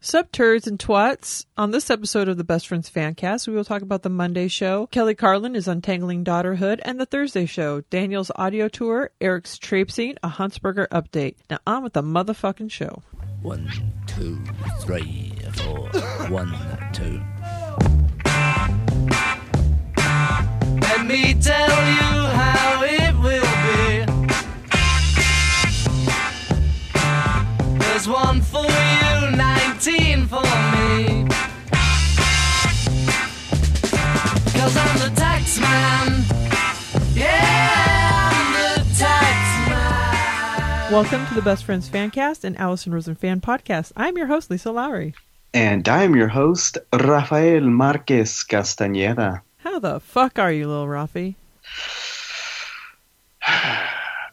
Sup, turds and twats. On this episode of the Best Friends Fancast, we will talk about the Monday show. Kelly Carlin is untangling daughterhood, and the Thursday show. Daniel's audio tour, Eric's traipsing, a Huntsberger update. Now on with the motherfucking show. One, two, three, four. One, two. Let me tell you how it will be. There's one for you, 19 for me. Cause I'm the tax man. Yeah, I'm the tax man. Welcome to the Best Friends Fancast and Allison Rosen Fan Podcast. I'm your host, Lisa Lowry. And I'm your host, Rafael Marquez Castañeda. How the fuck are you, little Rafi?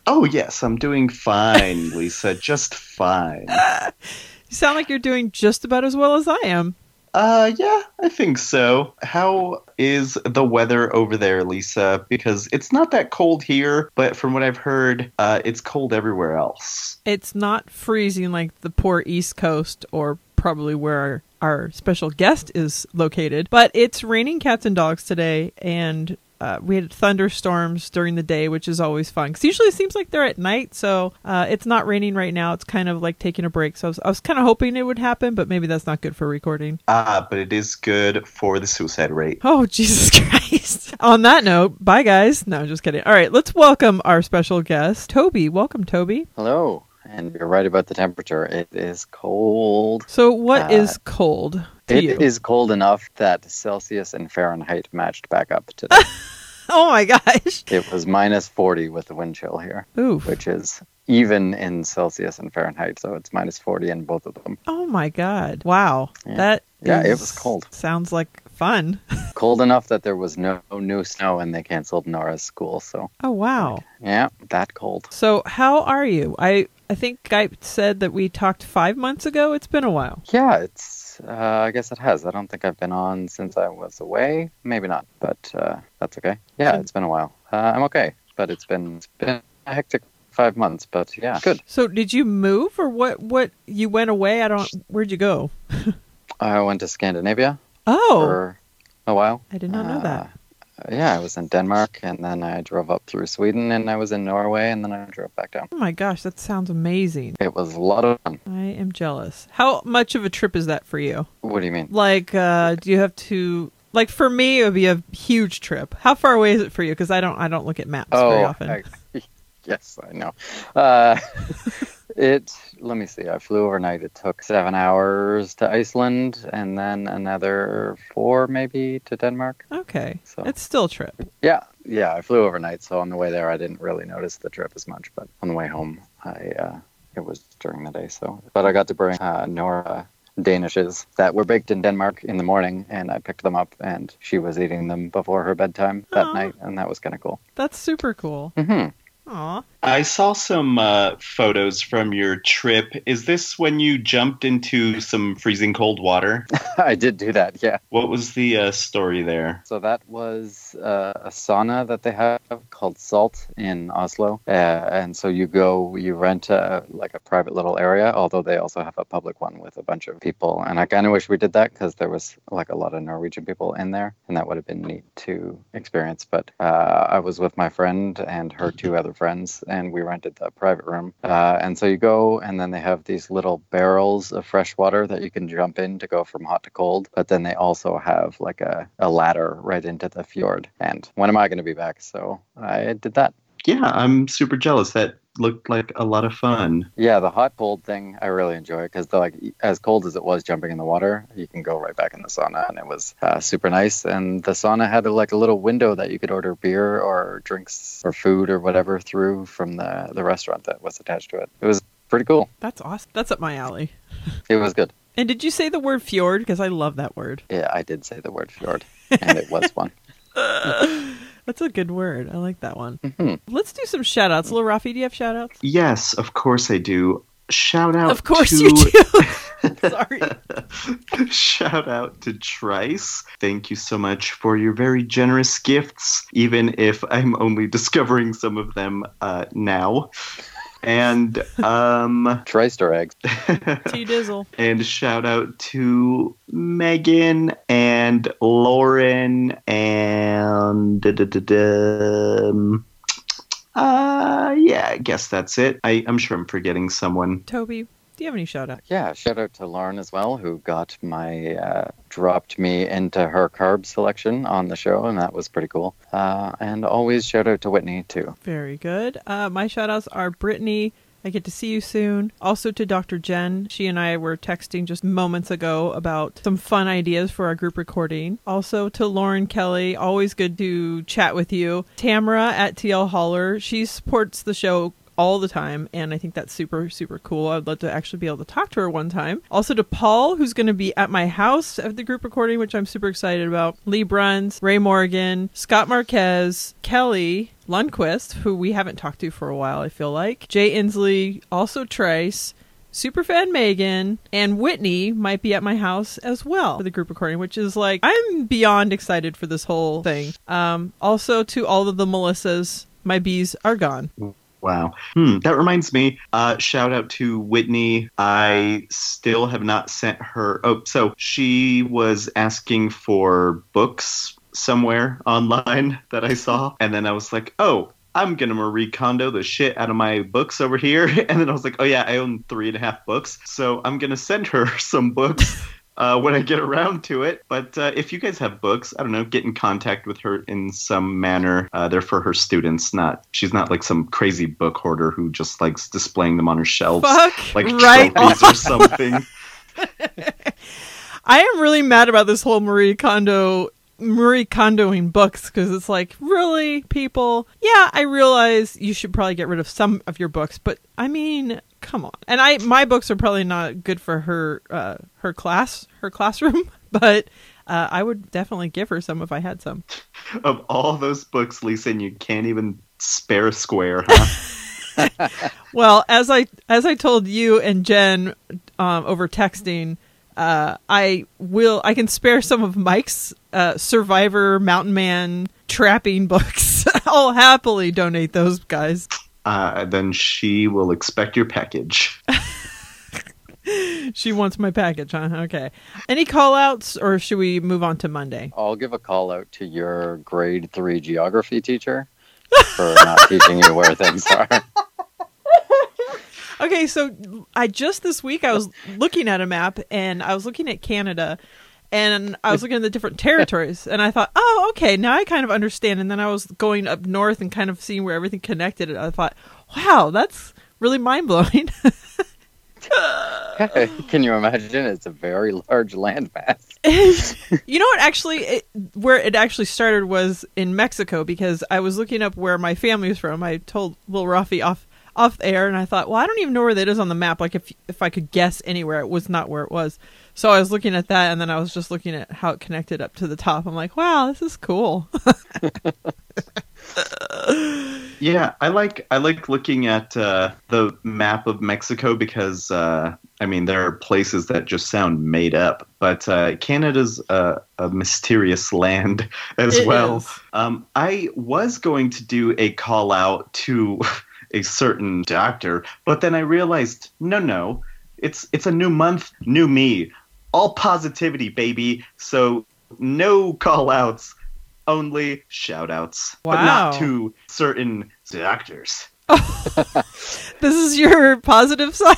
Oh, yes, I'm doing fine, Lisa. Just fine. Sound like you're doing just about as well as I am. Uh, yeah, I think so. How is the weather over there, Lisa? Because it's not that cold here, but from what I've heard, uh, it's cold everywhere else. It's not freezing like the poor East Coast or probably where our, our special guest is located, but it's raining cats and dogs today, and uh, we had thunderstorms during the day, which is always fun. Because usually it seems like they're at night, so uh, it's not raining right now. It's kind of like taking a break. So I was, I was kind of hoping it would happen, but maybe that's not good for recording. Ah, but it is good for the suicide rate. Oh, Jesus Christ. On that note, bye guys. No, I'm just kidding. All right, let's welcome our special guest, Toby. Welcome, Toby. Hello. And you're right about the temperature. It is cold. So, what is Uh, cold to It you? is cold enough that Celsius and Fahrenheit matched back up today. oh my gosh. it was minus 40 with the wind chill here, Oof. which is even in Celsius and Fahrenheit. So it's minus 40 in both of them. Oh my god. Wow. Yeah. That Yeah, it is- was cold. Sounds like fun. Cold enough that there was no new snow and they canceled Nora's school. So Oh wow. yeah, that cold. So, how are you? I I think I said that we talked 5 months ago. It's been a while. Yeah, it's. Uh, I guess it has. I don't think I've been on since I was away. Maybe not, but uh, that's okay. Yeah, it's been a while. Uh, I'm okay, but it's been it's been a hectic five months. But yeah, good. So, did you move or what what you went away? I don't Where'd you go? I went to Scandinavia Oh, for a while. I did not know that. Yeah, I was in Denmark, and then I drove up through Sweden, and I was in Norway, and then I drove back down. Oh my gosh, that sounds amazing. It was a lot of fun. I am jealous. How much of a trip is that for you? What do you mean? Like, uh, do you have to? Like for me, it would be a huge trip. How far away is it for you? Because I don't, I don't look at maps very often. I- yes, I know. Uh, it. Let me see. I flew overnight. It took seven hours to Iceland, and then another four maybe to Denmark. Okay, So- it's still a trip. Yeah, yeah. I flew overnight, so on the way there, I didn't really notice the trip as much. But on the way home, I uh, it was during the day. So, but I got to bring uh, Nora. Danishes that were baked in Denmark in the morning, and I picked them up, and she was eating them before her bedtime that night, and that was kind of cool. That's super cool. Mm-hmm. Aw. I saw some uh, photos from your trip. Is this when you jumped into some freezing cold water? I did do that, yeah. What was the uh, story there? So that was uh, a sauna that they have called Salt in Oslo, uh, and so you go, you rent a, like a private little area. Although they also have a public one with a bunch of people, and I kind of wish we did that because there was like a lot of Norwegian people in there, and that would have been neat to experience. But uh, I was with my friend and her two other friends, and we rented the private room. Uh, and so you go, and then they have these little barrels of fresh water that you can jump in to go from hot to cold. But then they also have like a, a ladder right into the fjord. And when am I going to be back? So I did that. Yeah, I'm super jealous. That looked like a lot of fun. Yeah, the hot cold thing I really enjoy because like as cold as it was jumping in the water, you can go right back in the sauna, and it was uh, super nice. And the sauna had like a little window that you could order beer or drinks or food or whatever through from the the restaurant that was attached to it. It was pretty cool. That's awesome. That's up my alley. It was good. And did you say the word fjord? Because I love that word. Yeah, I did say the word fjord, and it was one. That's a good word. I like that one. hmm Let's do some shout outs. Little Rafi, do you have shout outs? Yes, of course I do. Shout out Of course to you do. Sorry. Shout out to Trice. Thank you so much for your very generous gifts, even if I'm only discovering some of them uh, now. And um Tryster eggs. T Dizzle. and shout out to Megan and Lauren and da, da, da, da, um, uh yeah, I guess that's it. I, I'm sure I'm forgetting someone. Toby, do you have any shout out? Yeah, shout out to Lauren as well, who got my uh, dropped me into her carb selection on the show, and that was pretty cool. Uh, and always shout out to Whitney too. Very good. Uh, my shout outs are Brittany. I get to see you soon. Also to Dr. Jen. She and I were texting just moments ago about some fun ideas for our group recording. Also to Lauren Kelly. Always good to chat with you. Tamara at TL Holler. She supports the show all the time and I think that's super super cool. I'd love to actually be able to talk to her one time. Also to Paul who's going to be at my house at the group recording which I'm super excited about. Lee Bruns, Ray Morgan, Scott Marquez, Kelly Lundquist who we haven't talked to for a while I feel like. Jay Inslee, also Trace, Superfan Megan and Whitney might be at my house as well for the group recording, which is like I'm beyond excited for this whole thing. Um, also to all of the Melissas, my bees are gone. Wow. Hmm, that reminds me. Uh, shout out to Whitney. I still have not sent her. Oh, so she was asking for books somewhere online that I saw, and then I was like, oh. I'm gonna Marie Kondo the shit out of my books over here, and then I was like, "Oh yeah, I own three and a half books, so I'm gonna send her some books uh, when I get around to it. But uh, if you guys have books, I don't know, get in contact with her in some manner. Uh, they're for her students, not she's not like some crazy book hoarder who just likes displaying them on her shelves Fuck like right. trophies or something. I am really mad about this whole Marie Kondo Marie Kondoing books because it's like, really, people? Yeah, I realize you should probably get rid of some of your books, but I mean, come on. And I, my books are probably not good for her, uh, her class, her classroom, but uh, I would definitely give her some if I had some. of all those books, Lisa, and you can't even spare a square, huh? Well, as I as I told you and Jen um, over texting, uh, I will. I can spare some of Mike's uh, Survivor Mountain Man trapping books. I'll happily donate those guys. Uh, then she will expect your package. She wants my package, huh? Okay. Any call outs or should we move on to Monday? I'll give a call out to your grade three geography teacher for not teaching you where things are. Okay, so I just this week I was looking at a map and I was looking at Canada and I was looking at the different territories and I thought, "Oh, okay, now I kind of understand." And then I was going up north and kind of seeing where everything connected and I thought, "Wow, that's really mind-blowing." Can you imagine? It's a very large landmass. you know what? Actually, it, where it actually started was in Mexico because I was looking up where my family was from. I told Lil Rafi off off the air, and I thought, well, I don't even know where that is on the map. Like if if I could guess anywhere, it was not where it was. So I was looking at that, and then I was just looking at how it connected up to the top. I'm like, wow, this is cool. Yeah, I like I like looking at uh, the map of Mexico because uh, I mean there are places that just sound made up, but uh, Canada's a, a mysterious land as It well. Um, I was going to do a call out to a certain doctor, but then I realized no, no, it's it's a new month, new me, all positivity, baby. So no call outs, only shout outs, but not to certain doctors. This is your positive side.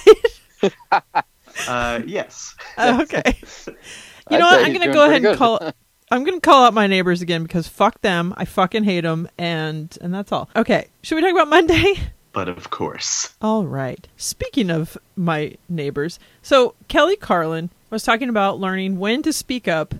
Uh, yes. Oh, okay. You know say what? I'm gonna go ahead pretty and call. I'm gonna call out my neighbors again because fuck them. I fucking hate them, and and that's all. Okay, should we talk about Monday? But of course. All right. Speaking of my neighbors, so Kelly Carlin was talking about learning when to speak up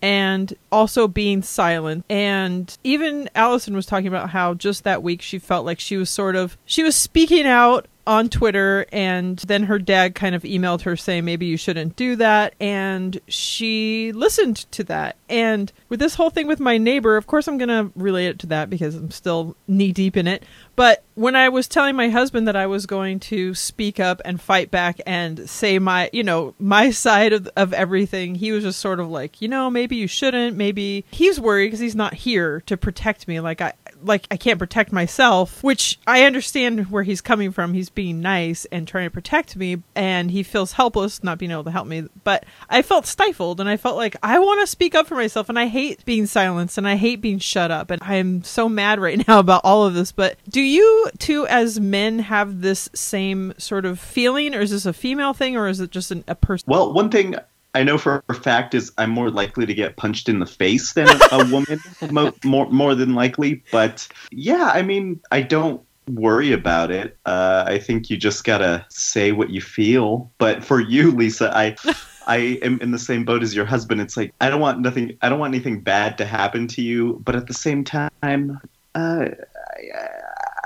and also being silent. And even Allison was talking about how just that week she felt like she was sort of she was speaking out on Twitter and then her dad kind of emailed her saying maybe you shouldn't do that and she listened to that. And with this whole thing with my neighbor, of course I'm going to relate it to that because I'm still knee deep in it. But when I was telling my husband that I was going to speak up and fight back and say my, you know, my side of, of everything, he was just sort of like, you know, maybe you shouldn't. Maybe he's worried because he's not here to protect me. Like I, like I can't protect myself, which I understand where he's coming from. He's being nice and trying to protect me, and he feels helpless not being able to help me. But I felt stifled, and I felt like I want to speak up for myself, and I hate being silenced, and I hate being shut up, and I'm so mad right now about all of this. But do you two, as men, have this same sort of feeling, or is this a female thing, or is it just an, a person? Well, one thing I know for a fact is I'm more likely to get punched in the face than a woman, mo- more more than likely. But yeah, I mean, I don't worry about it. Uh, I think you just gotta say what you feel. But for you, Lisa, I. I am in the same boat as your husband. It's like I don't want nothing. I don't want anything bad to happen to you, but at the same time, uh, I,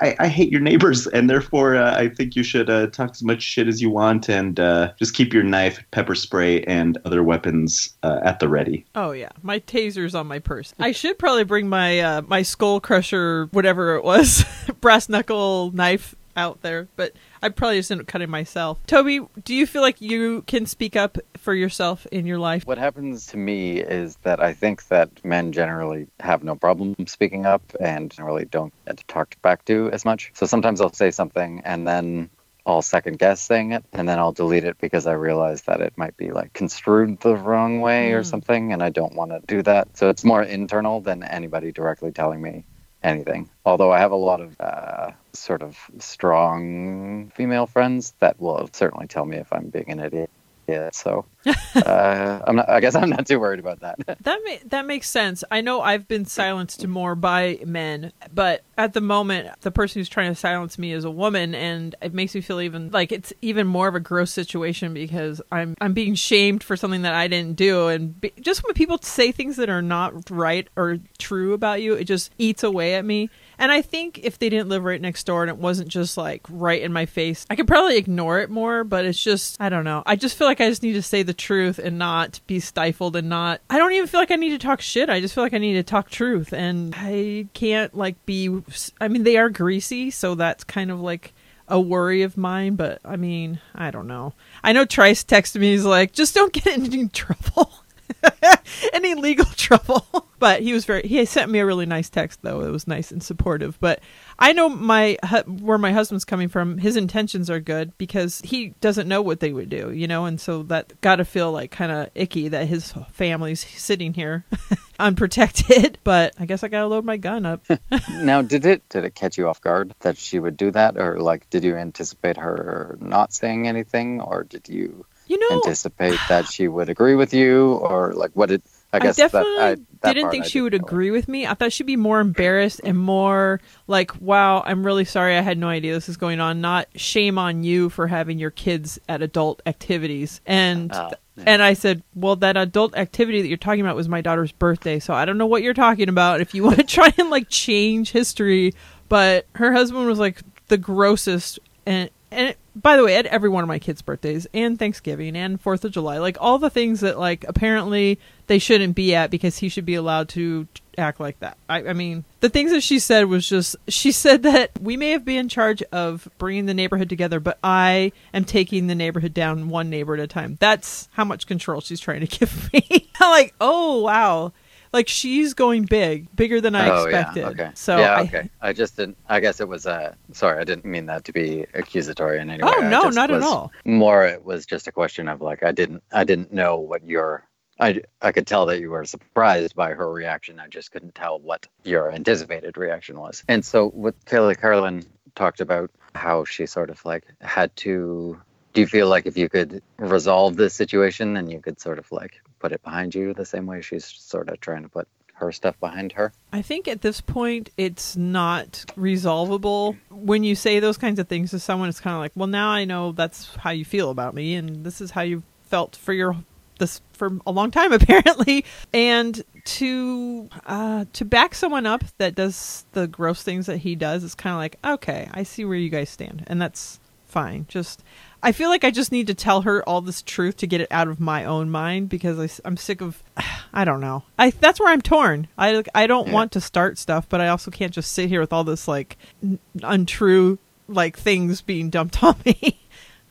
I, I hate your neighbors, and therefore uh, I think you should uh, talk as much shit as you want, and uh, just keep your knife, pepper spray, and other weapons uh, at the ready. Oh yeah, my taser's on my purse. I should probably bring my uh, my skull crusher, whatever it was, brass knuckle knife out there, but I probably just end up cutting myself. Toby, do you feel like you can speak up for yourself in your life? What happens to me is that I think that men generally have no problem speaking up and generally don't get talked back to as much. So sometimes I'll say something and then I'll second guess saying it and then I'll delete it because I realize that it might be like construed the wrong way or Mm. something and I don't want to do that. So it's more internal than anybody directly telling me anything. Although I have a lot of uh, sort of strong female friends that will certainly tell me if I'm being an idiot. Yeah, so uh, I'm not. I guess I'm not too worried about that. That ma- that makes sense. I know I've been silenced more by men, but at the moment, the person who's trying to silence me is a woman, and it makes me feel even like it's even more of a gross situation because I'm I'm being shamed for something that I didn't do, and be- just when people say things that are not right or true about you, it just eats away at me. And I think if they didn't live right next door and it wasn't just like right in my face, I could probably ignore it more, but it's just, I don't know. I just feel like I just need to say the truth and not be stifled and not, I don't even feel like I need to talk shit. I just feel like I need to talk truth. And I can't like be, I mean, they are greasy, so that's kind of like a worry of mine, but I mean, I don't know. I know Trice texted me, he's like, just don't get in any trouble. any legal trouble. but he was very he sent me a really nice text though. It was nice and supportive. But I know my where my husband's coming from. His intentions are good because he doesn't know what they would do, you know, and so that got to feel like kind of icky that his family's sitting here unprotected. But I guess I got to load my gun up. now, did it did it catch you off guard that she would do that, or like did you anticipate her not saying anything, or did you You know, anticipate that she would agree with you, or like what did I I, guess definitely that, I, that didn't think I she would know. agree with me. I thought she'd be more embarrassed and more like, "Wow, I'm really sorry. I had no idea this is going on." Not shame on you for having your kids at adult activities. And Oh, and I said, "Well, that adult activity that you're talking about was my daughter's birthday, so I don't know what you're talking about. If you want to try and like change history." But her husband was like the grossest and and by the way, at every one of my kids' birthdays and Thanksgiving and Fourth of July, like all the things that like apparently they shouldn't be at because he should be allowed to act like that. I, I mean, the things that she said was just she said that we may have been in charge of bringing the neighborhood together, but I am taking the neighborhood down one neighbor at a time. That's how much control she's trying to give me. I'm like, oh wow. Like she's going big, bigger than I oh expected. yeah, okay. So yeah, I, okay. I just didn't. I guess it was. Uh, sorry, I didn't mean that to be accusatory in any way. Oh no, not at all. More, it was just a question of like I didn't. I didn't know what your. I I could tell that you were surprised by her reaction. I just couldn't tell what your anticipated reaction was. And so, what Kelly Carlin talked about how she sort of like had to. Do you feel like if you could resolve this situation, then you could sort of like put it behind you the same way she's sort of trying to put her stuff behind her? I think at this point it's not resolvable. When you say those kinds of things to someone, it's kind of like, well, now I know that's how you feel about me, and this is how you felt for your this for a long time apparently. And to uh, to back someone up that does the gross things that he does, it's kind of like, okay, I see where you guys stand, and that's fine. Just I feel like I just need to tell her all this truth to get it out of my own mind because I, am sick of I don't know. I that's where I'm torn. I I don't Yeah. want to start stuff, but I also can't just sit here with all this like n- untrue like things being dumped on me.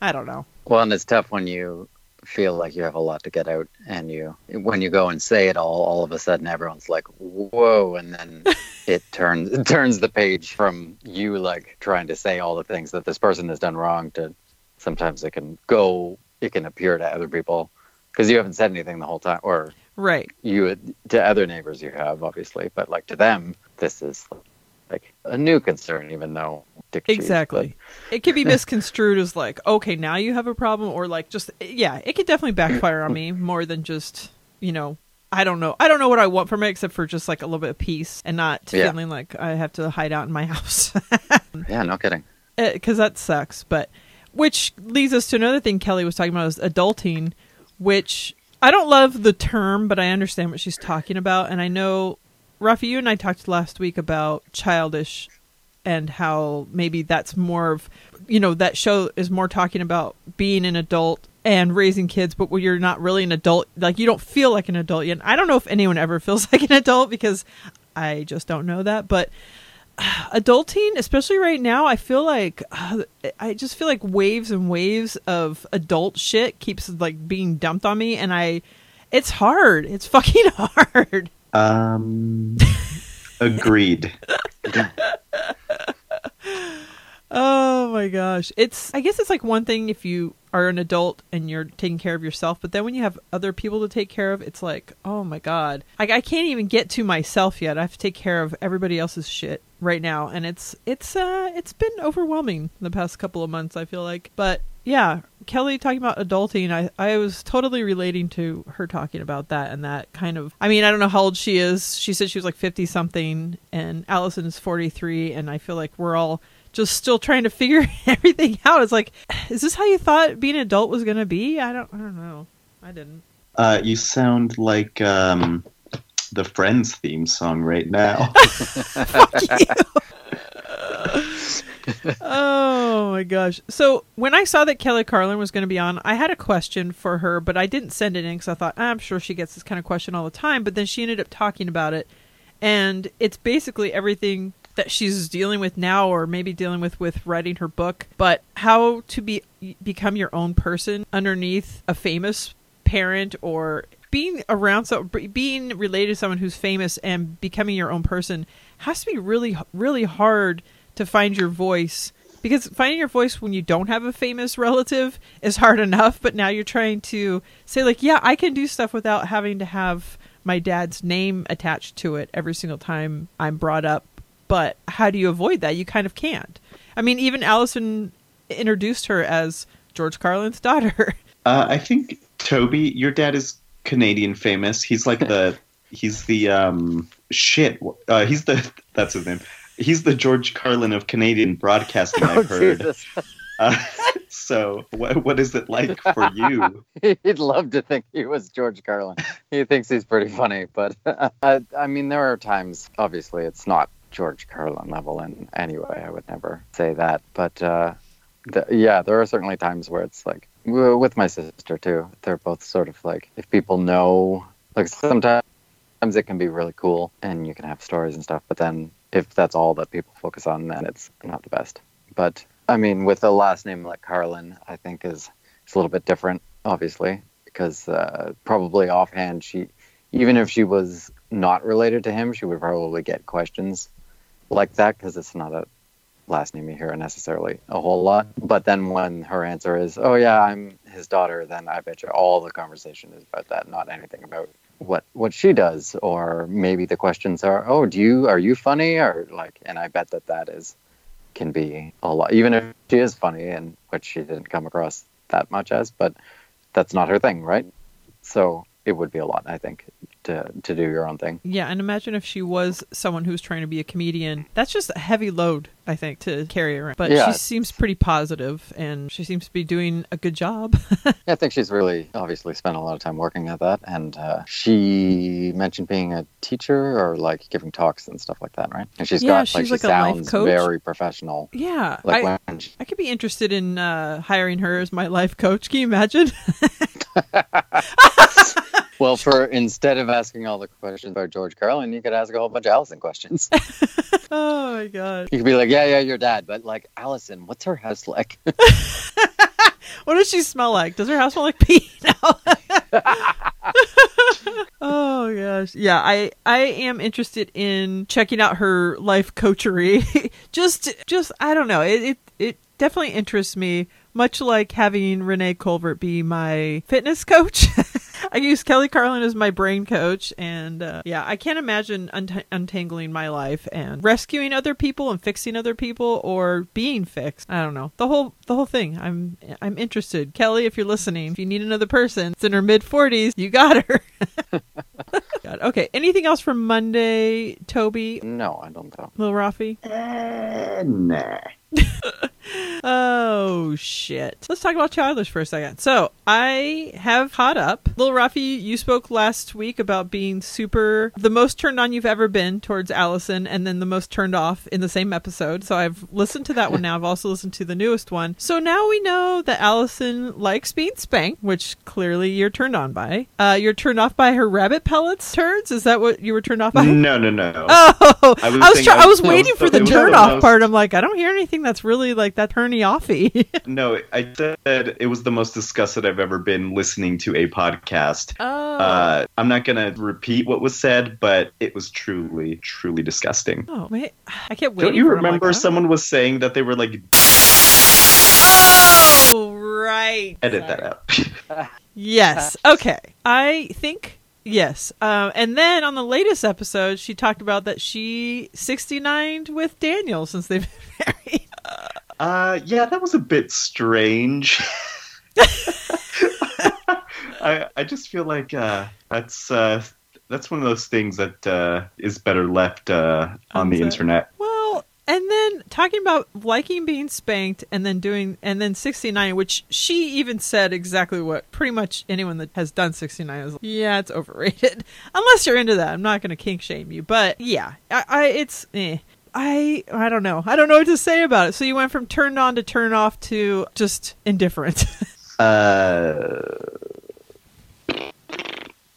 I don't know. Well, and it's tough when you feel like you have a lot to get out, and you when you go and say it all, all of a sudden everyone's like, "Whoa!" and then it turns it turns the page from you like trying to say all the things that this person has done wrong to sometimes it can go it can appear to other people because you haven't said anything the whole time or Right. you to other neighbors you have obviously but like to them this is like a new concern even though dick Exactly. It could be misconstrued as like, okay, now you have a problem, or like just yeah, it could definitely backfire on me more than just you know. I don't know. I don't know what I want from it except for just like a little bit of peace and not Yeah. feeling like I have to hide out in my house. yeah no kidding uh, because that sucks. But which leads us to another thing Kelly was talking about is adulting, which I don't love the term, but I understand what she's talking about, and I know Rafi, you and I talked last week about childish and how maybe that's more of you know that show is more talking about being an adult and raising kids but when you're not really an adult. Like you don't feel like an adult yet. I don't know if anyone ever feels like an adult because i just don't know that but adulting especially right now i feel like uh, i just feel like waves and waves of adult shit keeps like being dumped on me and i it's hard it's fucking hard Um, agreed. Oh my gosh. It's I guess it's like one thing if you are an adult and you're taking care of yourself, but then when you have other people to take care of, it's like, oh my god. Like I can't even get to myself yet. I have to take care of everybody else's shit right now and it's it's uh it's been overwhelming the past couple of months, I feel like. But yeah, Kelly talking about adulting, I, I was totally relating to her talking about that and that kind of. I mean, I don't know how old she is. She said she was like 50 something, and Allison is 43, and I feel like we're all just still trying to figure everything out. It's like, is this how you thought being an adult was going to be? I don't, I don't know. I didn't. Uh, you sound like um, the Friends theme song right now. oh my gosh. So when I saw that Kelly Carlin was going to be on, I had a question for her, but I didn't send it in because I thought, "Ah, I'm sure she gets this kind of question all the time. But then she ended up talking about it. And it's basically everything that she's dealing with now or maybe dealing with with writing her book but how to be become your own person underneath a famous parent or being around so being related to someone who's famous and becoming your own person has to be really really hard to find your voice. Because finding your voice when you don't have a famous relative is hard enough but now you're trying to say like yeah I can do stuff without having to have my dad's name attached to it every single time I'm brought up but how do you avoid that you kind of can't I mean even Allison introduced her as George Carlin's daughter Uh, I think Toby, your dad is Canadian famous. He's like the he's the um shit. Uh, he's the that's his name. He's the George Carlin of Canadian broadcasting. oh I've heard. Uh, so what what is it like for you? he'd love to think he was George Carlin. He thinks he's pretty funny, but I, I mean, there are times. Obviously, it's not George Carlin level in any way. I would never say that, but uh, yeah, there are certainly times where it's like with my sister too. They're both sort of like if people know, like sometimes it can be really cool and you can have stories and stuff, but then if that's all that people focus on, then it's not the best. But I mean, with a last name like Carlin, I think is it's a little bit different, obviously, because uh, probably offhand she, even if she was not related to him, she would probably get questions like that because it's not a last name you hear necessarily a whole lot. But then when her answer is, "Oh yeah, I'm his daughter," then I bet you all the conversation is about that, not anything about what what she does, or maybe the questions are, "Oh, do you are you funny?" or like, and I bet that that is can be a lot, even if she is funny, and which she didn't come across that much as, but that's not her thing, right? So it would be a lot, I think, to to do your own thing. Yeah, and imagine if she was someone who's trying to be a comedian. That's just a heavy load, I think, to carry around. But Yeah. she seems pretty positive, and she seems to be doing a good job. Yeah, I think she's really obviously spent a lot of time working at that, and uh, she mentioned being a teacher or like giving talks and stuff like that, right? And she's Yeah, got she's like she like life sounds coach. very professional. yeah, Like I, when she, I could be interested in uh, hiring her as my life coach. Can you imagine? well, for instead of asking all the questions about George Carlin, you could ask a whole bunch of Allison questions. oh my god. you could be like, "Yeah, yeah, your dad," but like Allison, what's her house like? what does she smell like? Does her house smell like pee? No. oh gosh, yeah. I I am interested in checking out her life coachery. just just I don't know. It it it definitely interests me. Much like having Renee Colbert be my fitness coach. I use Kelly Carlin as my brain coach, and uh, yeah, I can't imagine unt- untangling my life and rescuing other people and fixing other people or being fixed. I don't know the whole the whole thing. I'm I'm interested, Kelly. If you're listening, if you need another person, it's in her mid forties. You got her. God. Okay. Anything else from Monday, Toby, No, I don't know. Lil Rafi? Eh, nah. Oh shit. Let's talk about childish for a second. So I have caught up. Lil Rafi, you spoke last week about being super the most turned on you've ever been towards Allison and then the most turned off in the same episode. So I've listened to that one now. I've also listened to the newest one. So now we know that Allison likes being spanked, which clearly you're turned on by. Uh, you're turned off by her rabbit pellets turds? Is that what you were turned off by? No, no, no. Oh, I I was, was try- I was I was- waiting for the turn off part. I'm like, I don't hear anything that's really like that turny offy. No, I said it was the most disgusted I've ever been listening to a podcast. oh. Uh, I'm not going to repeat what was said, but it was truly, truly disgusting. Oh wait, I can't wait. Don't you remember someone was saying that they were like, Oh right. edit Sorry. that out? Yes. Okay. I think yes. Um, and then on the latest episode, she talked about that she 69 with Daniel since they've been married. Uh, yeah, that was a bit strange. I I just feel like uh, that's uh, that's one of those things that uh, is better left uh, on the internet. Well, and then talking about liking being spanked and then doing and then 69 which she even said exactly what pretty much anyone that has done 69 is like, yeah it's overrated unless you're into that i'm not going to kink shame you but yeah i, I it's eh. I I don't know. I don't know what to say about it. So you went from turned on to turn off to just indifferent. Uh,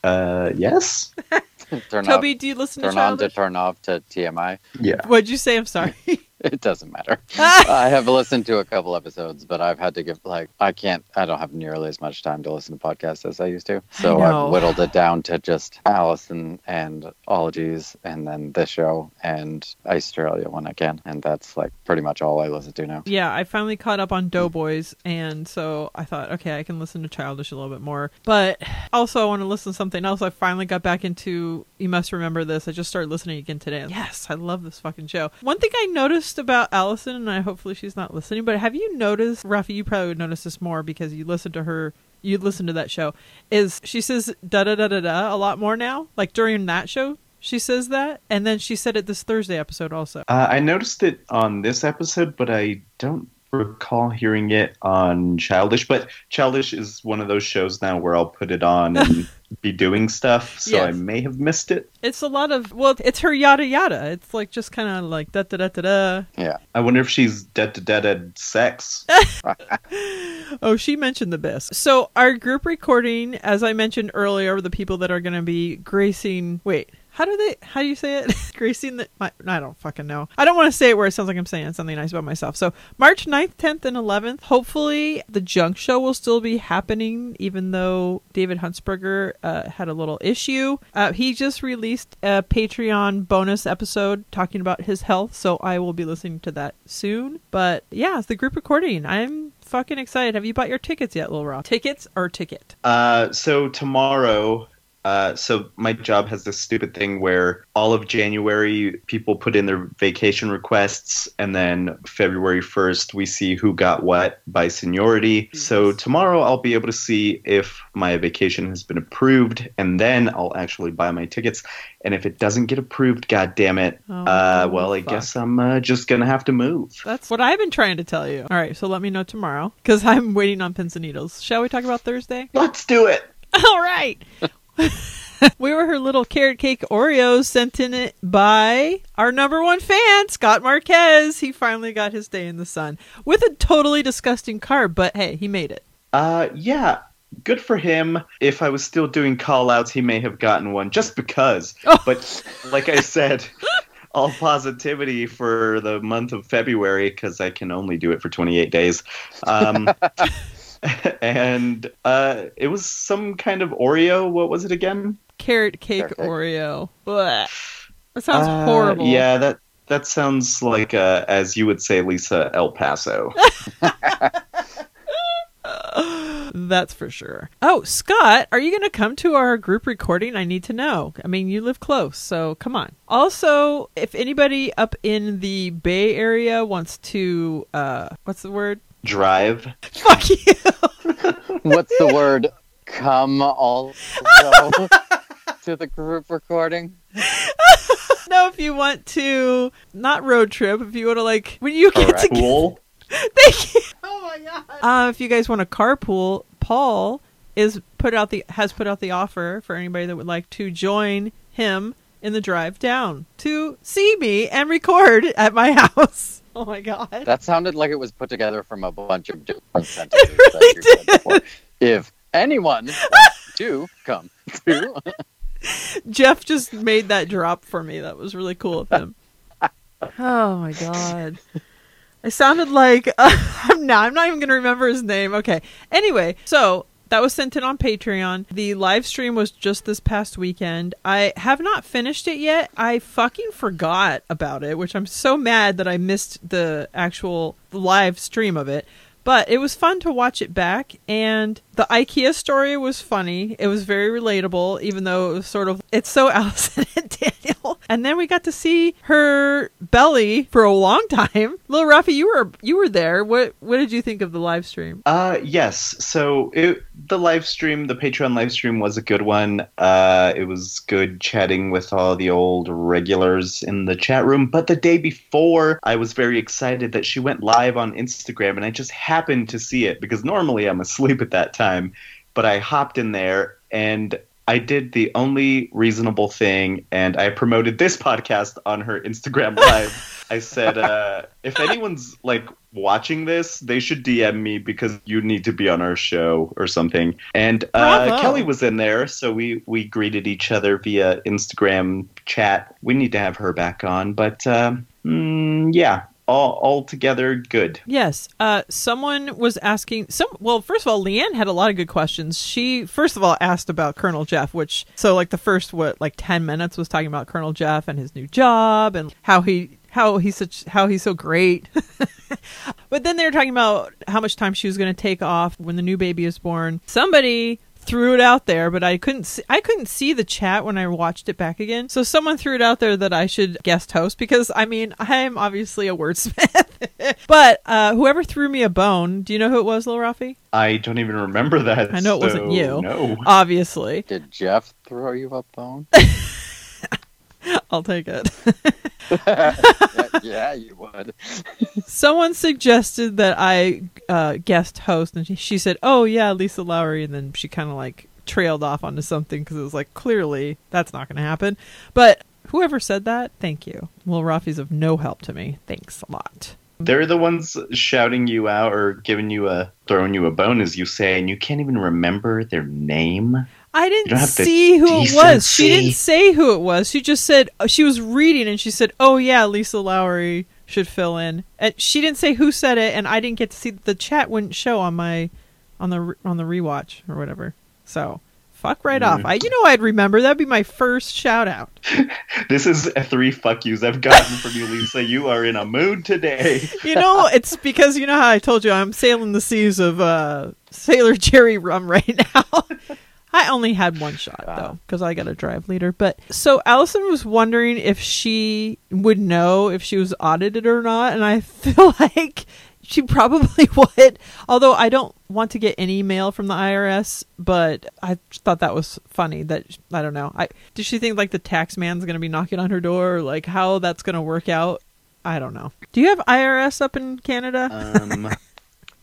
uh, yes. turn Toby, off, do you listen to turn on to Childish? turn off to TMI. Yeah. What'd you say? I'm sorry. It doesn't matter. I have listened to a couple episodes, but I've had to give like I can't. I don't have nearly as much time to listen to podcasts as I used to. So. I've whittled it down to just Allison and Ologies, and then this show and Australia when I can, and that's like pretty much all I listen to now. Yeah, I finally caught up on Doughboys, and so I thought, okay, I can listen to Childish a little bit more. But also, I want to listen to something else. I finally got back into You Must Remember This. I just started listening again today. Yes, I love this fucking show. One thing I noticed about Allison, and I hopefully she's not listening, but have you noticed, Rafi, you probably would notice this more because you listen to her. You listen to that show. Is she says da da da da da a lot more now? Like during that show, she says that, and then she said it this Thursday episode also. Uh, I noticed it on this episode, but I don't recall hearing it on Childish. But Childish is one of those shows now where I'll put it on and be doing stuff, so I may have missed it. It's a lot of well, it's her yada yada. It's like just kind of like da da da da da. Yeah, I wonder if she's dead to dead at sex. Oh, she mentioned the best. So our group recording, as I mentioned earlier, the people that are going to be gracing. Wait, how do they? How do you say it? gracing the. My, I don't fucking know. I don't want to say it where it sounds like I'm saying something nice about myself. So March 9th, 10th, and 11th. Hopefully, the junk show will still be happening, even though David Huntsberger uh, had a little issue. Uh, he just released a Patreon bonus episode talking about his health, so I will be listening to that soon. But yeah, it's the group recording. I'm fucking excited. Have you bought your tickets yet, Lil Rock? Tickets or ticket? Uh, so tomorrow, uh, so my job has this stupid thing where all of January people put in their vacation requests, and then February 1st we see who got what by seniority. So tomorrow I'll be able to see if my vacation has been approved, and then I'll actually buy my tickets. And if it doesn't get approved, god damn it, Oh, uh, well I guess I'm uh, just gonna have to move. That's what I've been trying to tell you. All right, so let me know tomorrow because I'm waiting on pins and needles. Shall we talk about Thursday? Let's do it. All right. we were her little carrot cake Oreos sent in it by our number one fan, Scott Marquez. He finally got his day in the sun with a totally disgusting card, but hey, he made it. Uh, yeah, good for him. If I was still doing call outs, he may have gotten one just because. Oh. But like I said, all positivity for the month of February because I can only do it for 28 days. Um, and uh, it was some kind of Oreo. What was it again? Carrot cake. Oreo. Blech. That sounds Uh, horrible. Yeah, that that sounds like, uh, as you would say, Lisa, El Paso. That's for sure. Oh, Scott, are you going to come to our group recording? I need to know. I mean, you live close, so come on. Also, if anybody up in the Bay Area wants to, uh, what's the word? Drive. Fuck you. What's the word? Come also to the group recording. no, if you want to, not road trip, if you want to, like, when you get Correct. together. Cool. Thank you. Oh my god. Uh, if you guys want to carpool, Paul is put out the has put out the offer for anybody that would like to join him in the drive down to see me and record at my house. Oh my god. That sounded like it was put together from a bunch of different sentences. It really did. If anyone wants to come to, Jeff just made that drop for me. That was really cool of him. oh my god. I sounded like I'm not. I'm not even going to remember his name. Okay. Anyway, so that was sent in on Patreon. The live stream was just this past weekend. I have not finished it yet. I fucking forgot about it, which I'm so mad that I missed the actual live stream of it. But it was fun to watch it back, and the IKEA story was funny. It was very relatable, even though it was sort of it's so Allison and Daniel. And then we got to see her belly for a long time. Little Rafi, you were you were there. What what did you think of the live stream? Uh, yes. So it, the live stream, the Patreon live stream, was a good one. Uh, it was good chatting with all the old regulars in the chat room. But the day before, I was very excited that she went live on Instagram, and I just happened to see it because normally I'm asleep at that time. But I hopped in there and I did the only reasonable thing, and I promoted this podcast on her Instagram live. I said, uh, if anyone's like watching this, they should DM me because you need to be on our show or something. And uh, Kelly was in there, so we we greeted each other via Instagram chat. We need to have her back on, but um, mm, yeah, all all together good. Yes. Uh, someone was asking some. Well, first of all, Leanne had a lot of good questions. She first of all asked about Colonel Jeff, which so like the first what like ten minutes was talking about Colonel Jeff and his new job and how he how he's such how he's so great. but then they were talking about how much time she was going to take off when the new baby is born. Somebody threw it out there, but I couldn't see, I couldn't see the chat when I watched it back again. So someone threw it out there that I should guest host because I mean I'm obviously a wordsmith. but uh, whoever threw me a bone, do you know who it was, Lil Rafi? I don't even remember that. I know it wasn't you. No. Obviously, did Jeff throw you a bone? I'll take it. yeah, yeah, you would. Someone suggested that I uh, guest host, and she, she said, "Oh yeah, Lisa Lowry," and then she kind of like trailed off onto something because it was like clearly that's not going to happen. But whoever said that, thank you. Well, Rafi's of no help to me. Thanks a lot. They're the ones shouting you out or giving you a throwing you a bone, as you say, and you can't even remember their name. I didn't don't have the see who it was. She didn't say who it was. She just said uh, she was reading and she said, "Oh yeah, Lisa Lowry should fill in." And she didn't say who said it, and I didn't get to see the chat wouldn't show on my on the on the rewatch or whatever. So fuck right off. I you know I'd remember that'd be my first shout out. This is a three fuck yous I've gotten from you, Lisa. You are in a mood today. You know it's because you know how I told you I'm sailing the seas of uh, Sailor Jerry rum right now. I only had one shot though because I got a drive leader. But so Allison was wondering if she would know if she was audited or not, and I feel like she probably would. Although I don't want to get any mail from the IRS, but I thought that was funny. That I don't know. I did she think like the tax man's going to be knocking on her door, or like how that's going to work out? I don't know. Do you have IRS up in Canada? Um,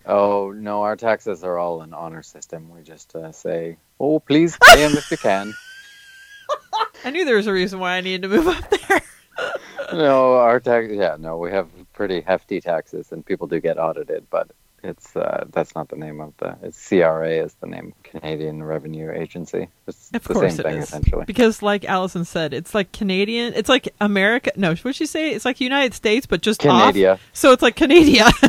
Oh no, our taxes are all an honor system. We just uh, say, "Oh, please pay them if you can." I knew there was a reason why I needed to move up there. no, our tax. Yeah, no, we have pretty hefty taxes, and people do get audited, but it's uh, that's not the name of the. It's CRA is the name, Canadian Revenue Agency. It's Of the course same it thing is. essentially. Because, like Allison said, it's like Canadian. It's like America. No, what'd she say? It's like United States, but just. Canada. So it's like Canada.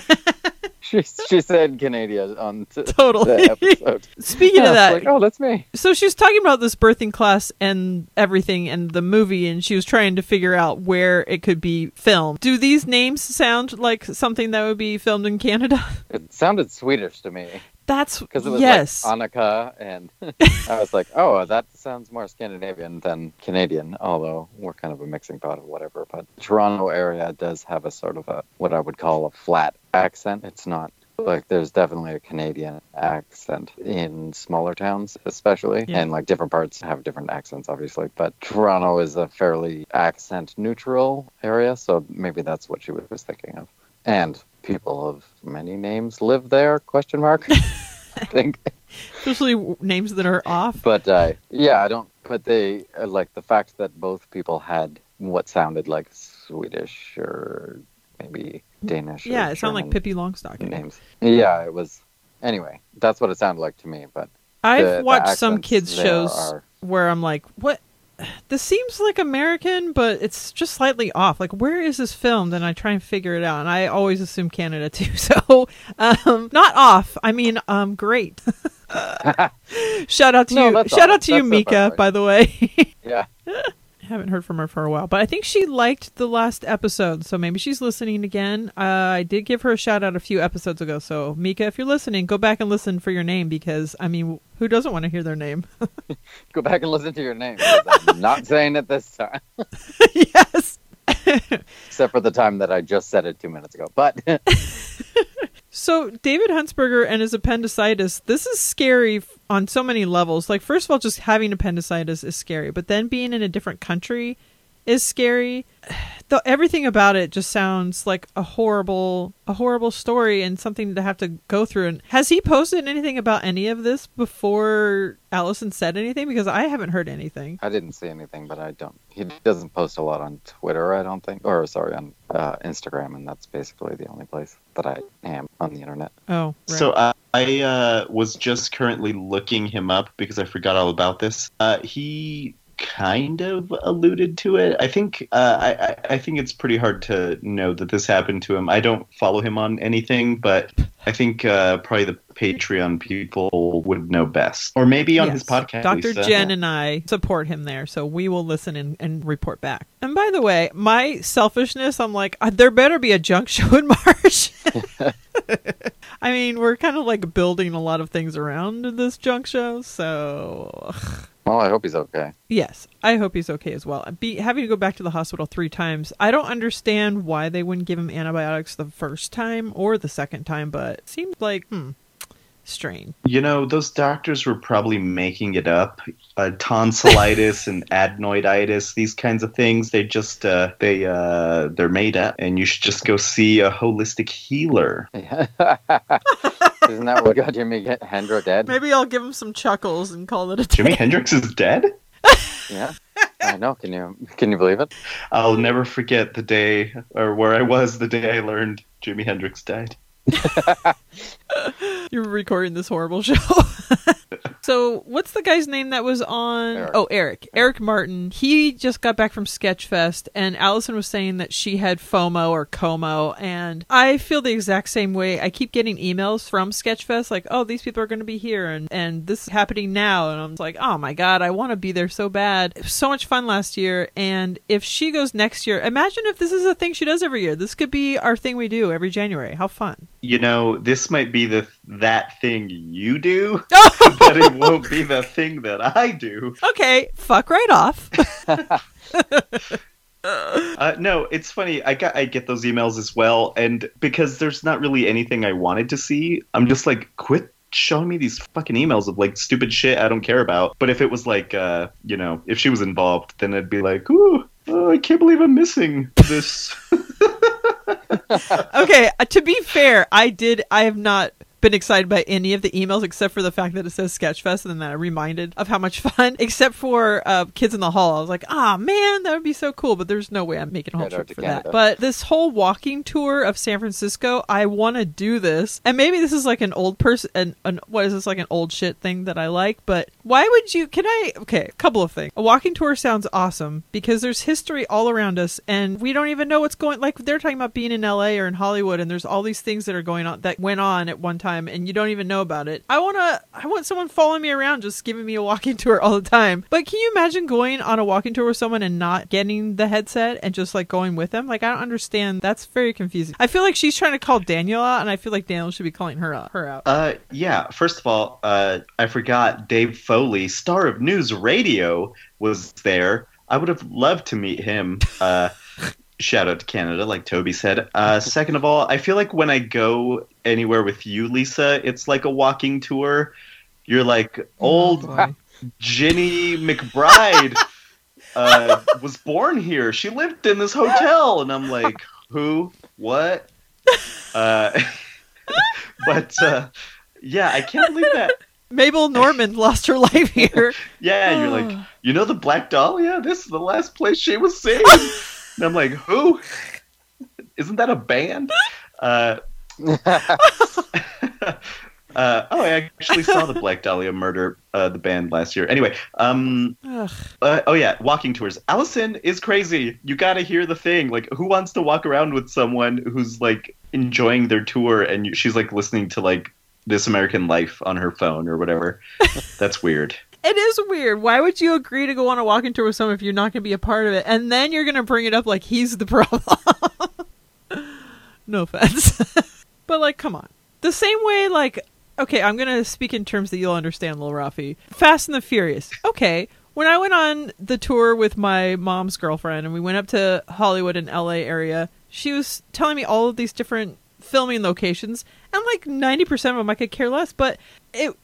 she she said Canada on t- Totally. the episode. Speaking Yeah, of that, like, oh, that's me. so she was talking about this birthing class and everything and the movie and she was trying to figure out where it could be filmed do these names sound like something that would be filmed in canada It sounded Swedish to me that's because it was yes like Annika, and I was like, oh, that sounds more Scandinavian than Canadian. Although we're kind of a mixing pot of whatever. But Toronto area does have a sort of a what I would call a flat accent. It's not like there's definitely a Canadian accent in smaller towns, especially, Yeah. and like different parts have different accents, obviously. But Toronto is a fairly accent neutral area, so maybe that's what she was thinking of. And people of many names live there? Question mark. I think. especially names that are off But uh, yeah, I don't. But they uh, like the fact that both people had what sounded like Swedish or maybe Danish. yeah it sounded like pippi longstocking names. Yeah, it was. Anyway, that's what it sounded like to me. But i've the- the watched some kids shows are- where i'm like what this seems like american but it's just slightly off. Like where is this filmed and i try and figure it out and i always assume canada too. So um not off. I mean um great. Shout out to No, you. shout all- out to you mika by the way. Yeah, haven't heard from her for a while, but I think she liked the last episode, so maybe she's listening again. Uh, I did give her a shout out a few episodes ago, so Mika, if you're listening, go back and listen for your name because I mean, who doesn't want to hear their name? go back and listen to your name. I'm not saying it this time, yes. except for the time that I just said it two minutes ago. But So David Huntsberger and his appendicitis, this is scary on so many levels. Like first of all, just having appendicitis is scary, but then being in a different country is scary. Though everything about it just sounds like a horrible a horrible story and something to have to go through. And has he posted anything about any of this before Allison said anything? Because I haven't heard anything. I didn't see anything. But I don't. He doesn't post a lot on Twitter. I don't think, or sorry, on uh, Instagram, and that's basically the only place that I am on the internet. Oh, right. So uh, I uh, was just currently looking him up because I forgot all about this. Uh, he kind of alluded to it. I think uh, I, I think it's pretty hard to know that this happened to him. I don't follow him on anything, but I think uh, probably the Patreon people would know best, or maybe on his podcast. Dr. Lisa. Jen and I support him there, so we will listen and, and report back. And by the way, my selfishness, I'm like, uh, there better be a junk show in March. I mean, we're kind of like building a lot of things around this junk show, so. Well, I hope he's okay. yes, I hope he's okay as well. Be having to go back to the hospital three times. I don't understand why they wouldn't give him antibiotics the first time or the second time, but it seems like hmm, strain. You know, those doctors were probably making it up. Uh, tonsillitis and adenoiditis, these kinds of things, they just uh, they uh, they're made up, and you should just go see a holistic healer. Isn't that what got Jimmy Hendra dead? Maybe I'll give him some chuckles and call it a day. Jimi Hendrix is dead. Yeah, I know. Can you can you believe it? I'll never forget the day, or where I was the day I learned Jimi Hendrix died. You're recording this horrible show. so, what's the guy's name that was on? Eric. Oh, Eric. Eric Martin. He just got back from Sketchfest, and Allison was saying that she had FOMO or COMO, and I feel the exact same way. I keep getting emails from Sketchfest like, "Oh, these people are going to be here, and and this is happening now," and I'm like, "Oh my god, I want to be there so bad." It was so much fun last year, and if she goes next year, imagine if this is a thing she does every year. This could be our thing we do every January. How fun! You know, this might be the that thing you do, Oh! but it won't be the thing that I do. Okay, fuck right off. Uh, no, it's funny. I got I get those emails as well, and because there's not really anything I wanted to see, I'm just like, quit showing me these fucking emails of like stupid shit I don't care about. But if it was like, uh, you know, if she was involved, then I'd be like, ooh, oh, I can't believe I'm missing this. Okay, uh, to be fair, I did. I have not been excited by any of the emails except for the fact that it says Sketchfest, and then I'm reminded of how much fun. Except for uh, Kids in the Hall, I was like, ah man, that would be so cool. But there's no way I'm making a whole trip for Canada. that. But this whole walking tour of San Francisco, I want to do this, and maybe this is like an old person, an, an what is this like an old shit thing that I like? But why would you? Can I? Okay, a couple of things. A walking tour sounds awesome because there's history all around us, and we don't even know what's going. Like they're talking about being in L.A. or in Hollywood, and there's all these things that are going on that went on at one time, and you don't even know about it. I wanna, I want someone following me around, just giving me a walking tour all the time. But can you imagine going on a walking tour with someone and not getting the headset and just like going with them? Like I don't understand. That's very confusing. I feel like she's trying to call Daniel out, and I feel like Daniel should be calling her out. Her out. Uh, yeah. First of all, uh, I forgot Dave Foley, star of News Radio, was there. I would have loved to meet him. Uh, shout out to Canada, like Toby said. Uh, second of all, I feel like when I go anywhere with you, Lisa, it's like a walking tour. You're like old Oh. Ginny McBride uh, was born here. She lived in this hotel, and I'm like, who? What? Uh, but uh, yeah, I can't believe that. Mabel Normand lost her life here. Yeah, you're like, you know the Black Dahlia? This is the last place she was seen. And I'm like, who? Isn't that a band? Uh, uh, oh, I actually saw the Black Dahlia murder, uh, the band last year. Anyway, um, uh, oh yeah, walking tours. Allison is crazy. You got to hear the thing. Like, who wants to walk around with someone who's like enjoying their tour and you, she's like listening to like This American Life on her phone or whatever? That's weird. It is weird. Why would you agree to go on a walking tour with someone if you're not going to be a part of it? And then you're going to bring it up like he's the problem. no offense. but, like, come on. The same way, like, okay, I'm going to speak in terms that you'll understand, Lil Rafi. Fast and the Furious. Okay. When I went on the tour with my mom's girlfriend and we went up to Hollywood and LA area, she was telling me all of these different filming locations, and like 90% of them I could care less, but it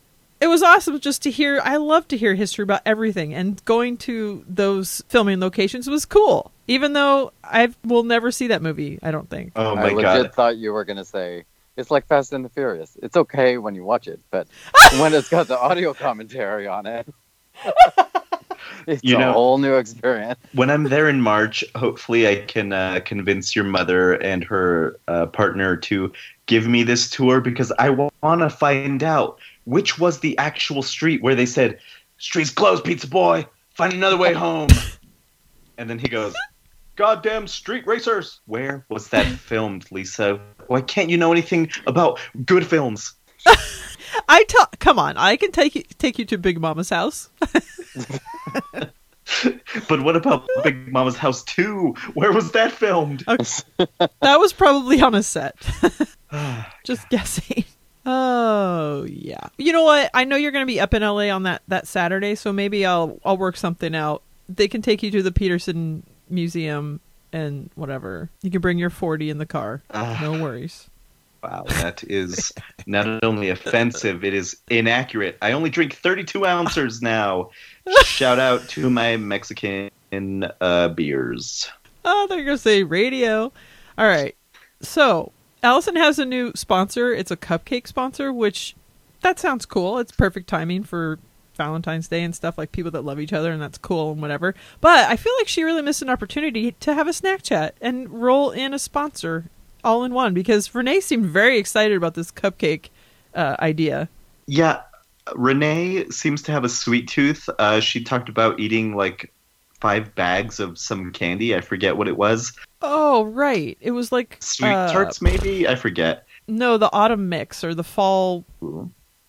it was awesome just to hear I love to hear history about everything and going to those filming locations was cool. Even though I will never see that movie, I don't think. Oh I my legit god. thought you were gonna say it's like Fast and the Furious. It's okay when you watch it, but when it's got the audio commentary on it, it's You a whole new experience. when I'm there in March, hopefully I can uh, convince your mother and her uh, partner to give me this tour because I want to find out which was the actual street where they said, "Street's closed, pizza boy. Find another way home." and then he goes, "Goddamn street racers! Where was that filmed, Lisa? Why can't you know anything about good films?" I tell come on, I can take you take you to Big Mama's house. But what about Big Mama's House 2? Where was that filmed? that was probably on a set. Just guessing. Oh yeah. You know what? I know you're going to be up in LA on that that Saturday, so maybe I'll I'll work something out. They can take you to the Petersen Museum and whatever. You can bring your 40 in the car. Ah. No worries. Wow, that is not only offensive, it is inaccurate. I only drink 32 ounces now. Shout out to my Mexican uh, beers. Oh, they're going to say radio. All right. So, Allison has a new sponsor. It's a cupcake sponsor, which that sounds cool. It's perfect timing for Valentine's Day and stuff like people that love each other and that's cool and whatever. But I feel like she really missed an opportunity to have a snack chat and roll in a sponsor all in one because Renee seemed very excited about this cupcake uh, idea. Yeah, Renee seems to have a sweet tooth. Uh, she talked about eating like five bags of some candy. I forget what it was. Oh, right. It was like Sweet uh, tarts, maybe? I forget. No, the autumn mix or the fall.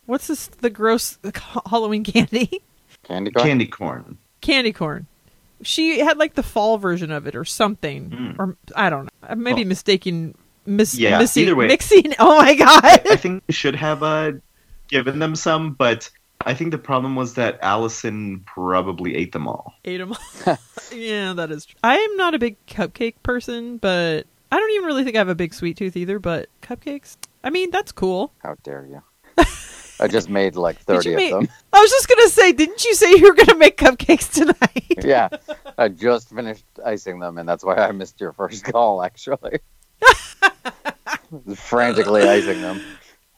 What's this? The gross Halloween candy? Candy corn. Candy corn. candy corn. She had like the fall version of it or something, Mm. or I don't know. I may be Well- mistaking. Mis- Yeah, missing, either way. mixing. Oh my god! I think we should have uh, given them some, but I think the problem was that Allison probably ate them all. Ate 'em all. yeah, that is. True. I am not a big cupcake person, but I don't even really think I have a big sweet tooth either. But cupcakes, I mean, that's cool. How dare you? I just made like thirty of make- them. I was just gonna say, didn't you say you were gonna make cupcakes tonight? yeah, I just finished icing them, and that's why I missed your first call. Actually, frantically icing them,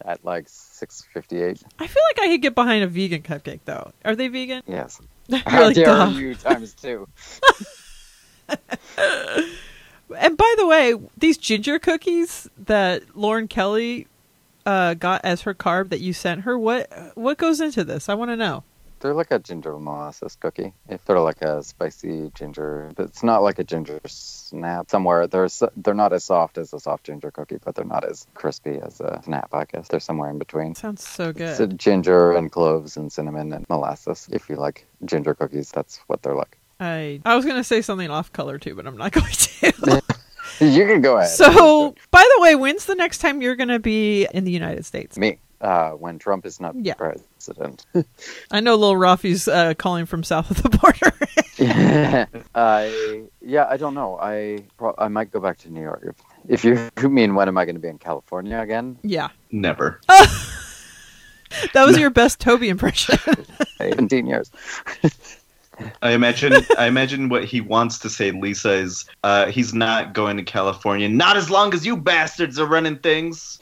at like 6:58. I feel like I could get behind a vegan cupcake though. Are they vegan? Yes. You're How dare "Duh." you times two. And by the way, these ginger cookies that Lauren Kelly uh, got as her carb that you sent her, what what goes into this? I want to know. They're like a ginger molasses cookie. If they're like a spicy ginger, it's not like a ginger snap. Somewhere they're they're not as soft as a soft ginger cookie, but they're not as crispy as a snap. I guess they're somewhere in between. Sounds so good. So ginger and cloves and cinnamon and molasses. If you like ginger cookies, that's what they're like. I I was gonna say something off color too, but I'm not going to. You can go ahead. so, by the way, when's the next time you're gonna be in the United States? me, uh, when Trump is not Yeah. president. I know Lil Rafi's uh, calling from south of the border. I yeah, I don't know. I I might go back to New York. If, if you you mean when am I going to be in California again? yeah, Never. that was your best Toby impression. 17 years. I imagine. I imagine what he wants to say. Lisa is. Uh, he's not going to California. Not as long as you bastards are running things.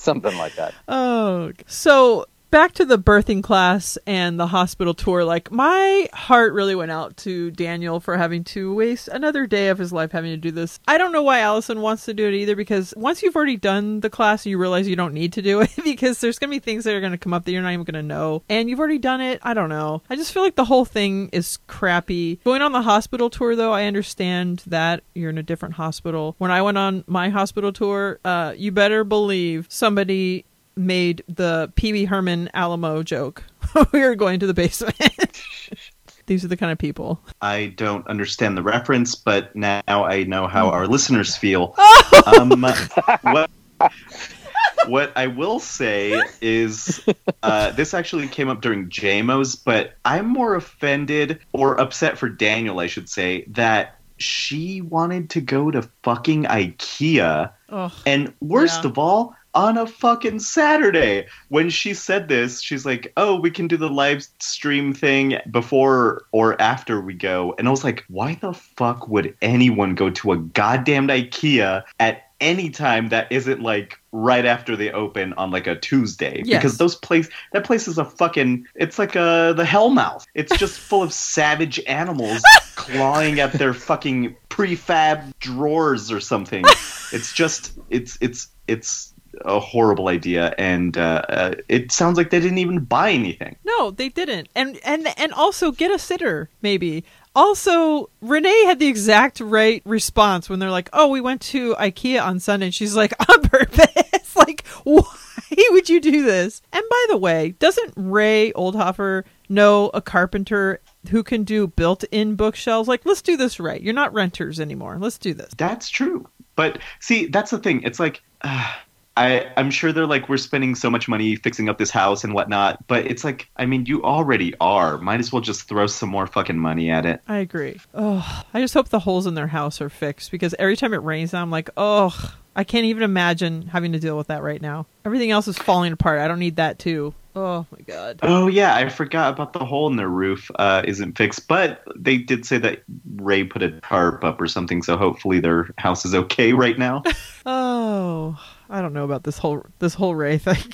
Something like that. Oh, so back to the birthing class and the hospital tour. Like, my heart really went out to Daniel for having to waste another day of his life having to do this. I don't know why Allison wants to do it either because once you've already done the class, you realize you don't need to do it because there's going to be things that are going to come up that you're not even going to know. And you've already done it. I don't know. I just feel like the whole thing is crappy. Going on the hospital tour, though, I understand that you're in a different hospital. When I went on my hospital tour, uh, you better believe somebody made the Pee Wee Herman Alamo joke. we are going to the basement. These are the kind of people. I don't understand the reference, but now I know how our listeners feel. Um, what, what I will say is uh, this actually came up during JMO's, but I'm more offended or upset for Daniel, I should say, that she wanted to go to fucking IKEA. Ugh. And worst Yeah. of all, on a fucking Saturday. When she said this, she's like, "Oh, we can do the live stream thing before or after we go." And I was like, "Why the fuck would anyone go to a goddamn IKEA at any time that isn't like right after they open on like a Tuesday?" Yes. Because those place that place is a fucking it's like a the hellmouth. It's just full of savage animals clawing at their fucking prefab drawers or something. It's just it's it's it's a horrible idea, and uh, uh, it sounds like they didn't even buy anything. No, they didn't. And and and also get a sitter, maybe. Also, Renee had the exact right response when they're like, "Oh, we went to IKEA on Sunday." And she's like, "On purpose? like, why would you do this?" And by the way, doesn't Ray Oldhofer know a carpenter who can do built-in bookshelves? Like, let's do this right. You're not renters anymore. Let's do this. That's true, but see, that's the thing. It's like. Uh, I, I'm sure they're like, we're spending so much money fixing up this house and whatnot, but it's like, I mean, you already are. Might as well just throw some more fucking money at it. I agree. Oh, I just hope the holes in their house are fixed because every time it rains, I'm like, oh, I can't even imagine having to deal with that right now. Everything else is falling apart. I don't need that too. Oh my god. Oh yeah, I forgot about the hole in their roof uh, isn't fixed, but they did say that Ray put a tarp up or something, so hopefully their house is okay right now. Oh, I don't know about this whole this whole Ray thing,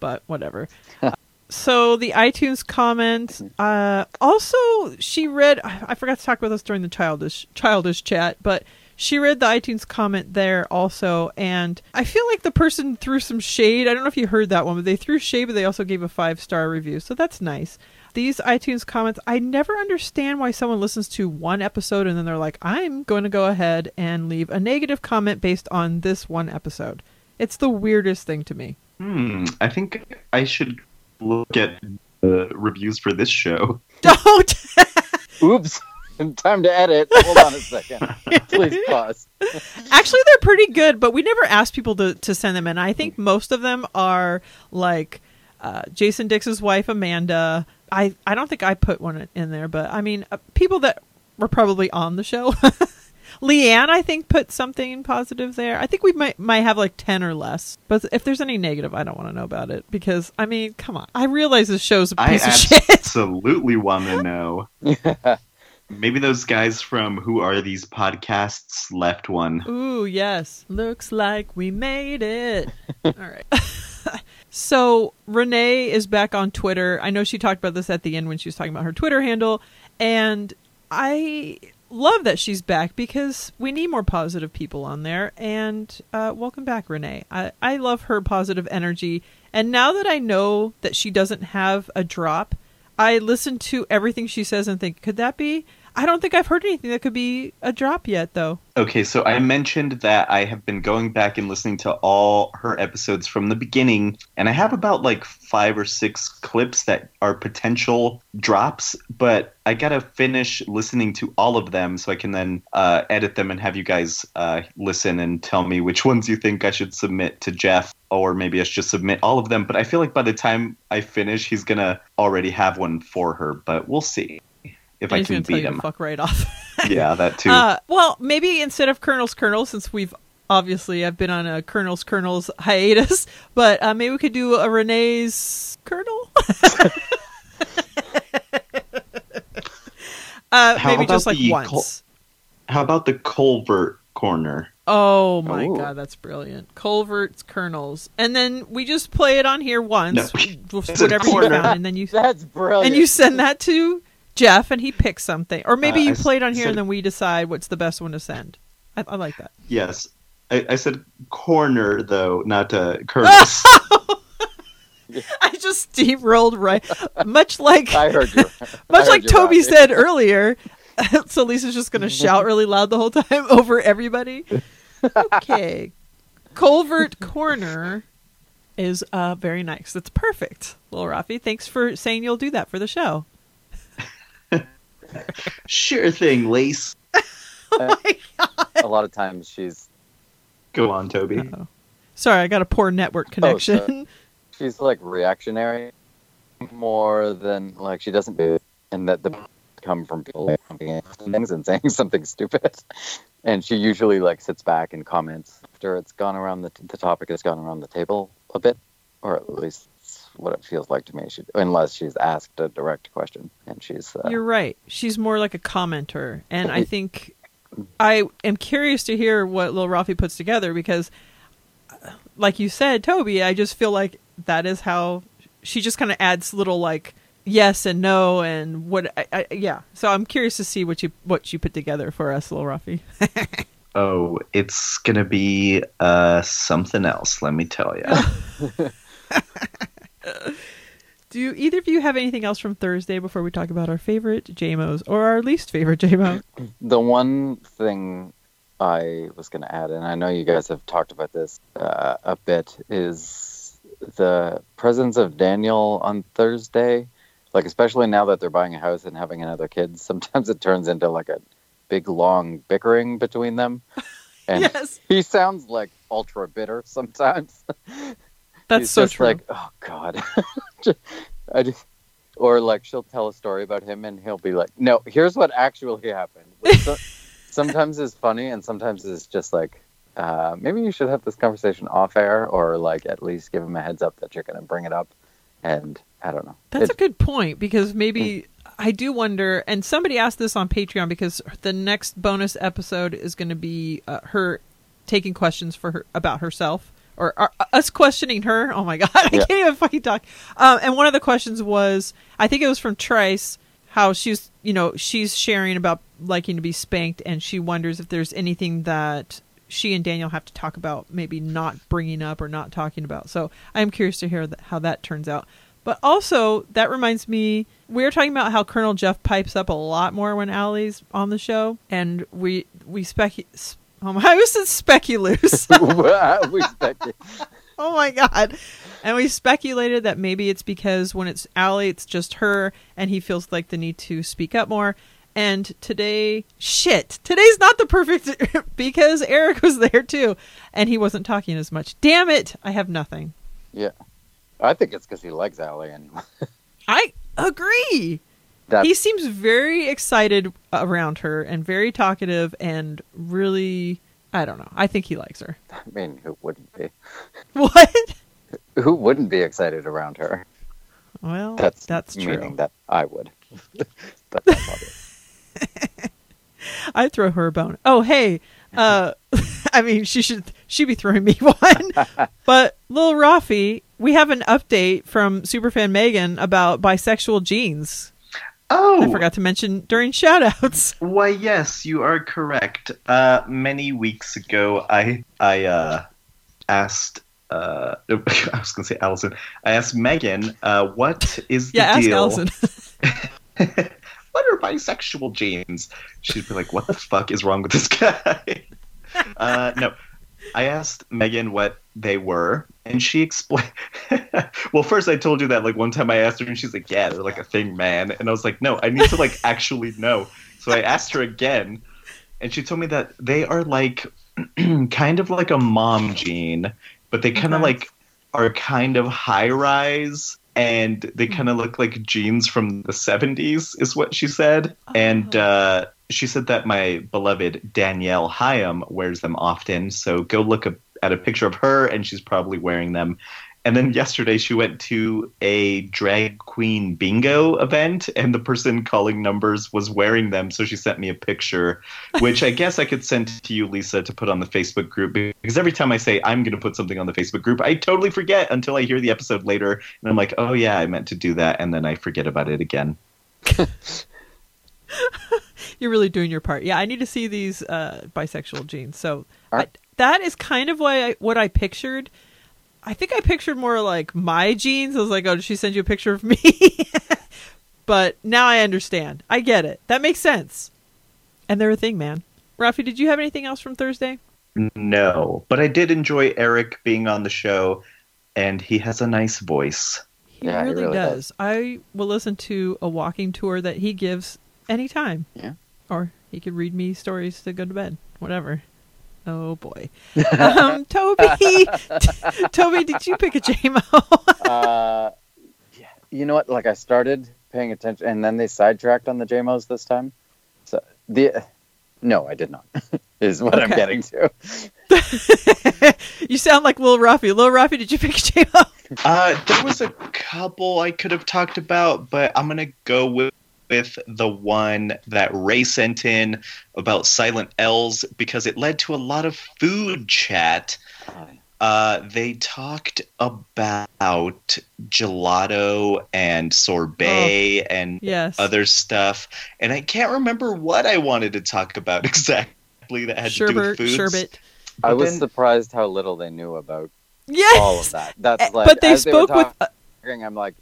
but whatever. so the iTunes comment. Uh, also, she read. I I forgot to talk about this during the childish childish chat, but she read the iTunes comment there also, and I feel like the person threw some shade. I don't know if you heard that one, but they threw shade, but they also gave a five star review, so that's nice. These iTunes comments, I never understand why someone listens to one episode and then they're like, I'm going to go ahead and leave a negative comment based on this one episode. It's the weirdest thing to me. Hmm, I think I should look at the reviews for this show. Don't! Oops. Time to edit. Hold on a second. Please pause. Actually, they're pretty good, but we never asked people to, to send them in. I think most of them are like uh, Jason Dix's wife, Amanda. I, I don't think I put one in there, but I mean, uh, people that were probably on the show. Leanne, I think, put something positive there. I think we might might have like ten or less. But if there's any negative, I don't want to know about it because I mean, come on. I realize this show's a I piece of shit. absolutely want to know. Maybe those guys from Who Are These Podcasts left one. Ooh, yes. Looks like we made it. All right. so Renee is back on Twitter. I know she talked about this at the end when she was talking about her Twitter handle, and I love that she's back because we need more positive people on there. And uh, welcome back, Renee. I, I love her positive energy. And now that I know that she doesn't have a drop, I listen to everything she says and think, could that be? I don't think I've heard anything that could be a drop yet, though. Okay, so I mentioned that I have been going back and listening to all her episodes from the beginning, and I have about like five or six clips that are potential drops, but I gotta finish listening to all of them so I can then uh, edit them and have you guys uh, listen and tell me which ones you think I should submit to Jeff, or maybe I should just submit all of them. But I feel like by the time I finish, he's gonna already have one for her, but we'll see if I He's can beat him. fuck right off. yeah, that too. Uh, well, maybe instead of Colonel's Colonel, since we've obviously I've been on a Colonel's Colonel's hiatus, but uh, maybe we could do a Renee's Colonel. uh, How maybe just about like the once. Col- How about the Culvert corner? oh my Ooh. god, that's brilliant! Culvert's Colonels, and then we just play it on here once, No. with It's a whatever you corner. found, and then you That's brilliant. and you send that to Jeff, and he picks something, or maybe Uh, you s- play on here, said- and then we decide what's the best one to send. I, I like that. Yes. I, I said corner though, not uh, Curtis. I just steamrolled right, much like I heard you. Much heard like you, Toby Rocky. said earlier. so Lisa's just going to shout really loud the whole time over everybody. Okay, Culvert Corner is uh very nice. That's perfect, Lil Rafi. Thanks for saying you'll do that for the show. Sure thing, Lace. Oh a lot of times she's Go on, Toby. Uh-oh. Sorry, I got a poor network oh, connection. sorry. she's like reactionary more than like she doesn't do and that the come from people jumping things and saying something stupid and she usually like sits back and comments after it's gone around the, the topic has gone around the table a bit or at least it's what it feels like to me she, unless she's asked a direct question and she's uh, You're right. She's more like a commenter, and I think I am curious to hear what Lil Rafi puts together because, uh, like you said, Toby, I just feel like that is how she just kind of adds little like yes and no and what. I, I, yeah, so I'm curious to see what you what you put together for us, Lil Rafi. Oh, it's gonna be uh something else. Let me tell you. Do either of you have anything else from Thursday before we talk about our favorite JMOs or our least favorite JMO? The one thing I was going to add, and I know you guys have talked about this uh, a bit, is the presence of Daniel on Thursday. Like, especially now that they're buying a house and having another kid, sometimes it turns into like a big, long bickering between them. And yes, he sounds like ultra bitter sometimes. that's He's so just true. like, oh god, I just, or like she'll tell a story about him and he'll be like, no, here's what actually happened. So, sometimes is funny and sometimes is just like, uh, maybe you should have this conversation off air or like at least give him a heads up that you're going to bring it up. And I don't know. That's It- a good point because maybe I do wonder. And somebody asked this on Patreon because the next bonus episode is going to be uh, her taking questions for her about herself or uh, us questioning her. Oh my god, I Yeah. can't even fucking talk. Um, and one of the questions was, I think it was from Trice, how she's you know she's sharing about liking to be spanked, and she wonders if there's anything that she and Daniel have to talk about, maybe not bringing up or not talking about. So I'm curious to hear that, how that turns out. But also, that reminds me, we were talking about how Colonel Jeff pipes up a lot more when Allie's on the show, and we we spec. Oh my, I was said speculous. we oh my god! And we speculated that maybe it's because when it's Allie, it's just her, and he feels like the need to speak up more. And today, shit, today's not the perfect because Eric was there too, and he wasn't talking as much. Damn it! I have nothing. Yeah. I think it's because he likes Allie and I agree. He seems very excited around her and very talkative and really I don't know. I think he likes her. I mean, who wouldn't be? What? Who wouldn't be excited around her? Well, That's that's true. meaning that I would. but that's obvious. I'd throw her a bone. Oh, hey. Uh, I mean, she should she be throwing me one. but Lil Rafi, we have an update from superfan Megan about bisexual jeans. Oh, I forgot to mention during shoutouts. Why, yes, you are correct. Uh, many weeks ago, I I uh, asked. Uh, I was going to say Allison. I asked Megan, uh, "What is the Yeah, ask deal? Allison. what are bisexual genes?" She'd be like, "What the fuck is wrong with this guy?" uh, no, I asked Megan what they were, and she explained. well, first I told you that like one time I asked her, and she's like, "Yeah, they're like a thing, man." And I was like, "No, I need to like actually know." So I asked her again, and she told me that they are like kind of like a mom gene, but they kind of Okay. like are kind of high rise. And they kind of look like jeans from the 70s, is what she said. And Oh. uh, she said that my beloved Danielle Haim wears them often. So go look up at a picture of her, and she's probably wearing them. And then yesterday she went to a drag queen bingo event, and the person calling numbers was wearing them. So she sent me a picture, which I guess I could send to you, Lisa, to put on the Facebook group. Because every time I say I'm going to put something on the Facebook group, I totally forget until I hear the episode later. And I'm like, oh, yeah, I meant to do that. And then I forget about it again. You're really doing your part. Yeah, I need to see these uh, bisexual jeans. So I, that is kind of why I, what I pictured. I think I pictured more like my jeans. I was like, oh, did she send you a picture of me? but now I understand. I get it. That makes sense. And they're a thing, man. Rafi, did you have anything else from Thursday? No, but I did enjoy Eric being on the show, and he has a nice voice. He Yeah, he really, really does. does. I will listen to a walking tour that he gives anytime. Yeah. Or he could read me stories to go to bed. Whatever. Oh boy. um, Toby, Toby, did you pick a JMO? uh, yeah. You know what? Like I started paying attention, and then they sidetracked on the JMOs this time. So the no, I did not. is what I'm getting to. you sound like Lil Rafi. Lil Rafi, did you pick a JMO? Uh, there was a couple I could have talked about, but I'm gonna go with with the one that Ray sent in about Silent L's because it led to a lot of food chat. Uh, they talked about gelato and sorbet and Yes. other stuff, and I can't remember what I wanted to talk about exactly that had to do Sherbet, with foods. sherbet. I was then- surprised how little they knew about Yes. all of that. That's Eh, like, but they as were spoke with. uh, talking, I'm like,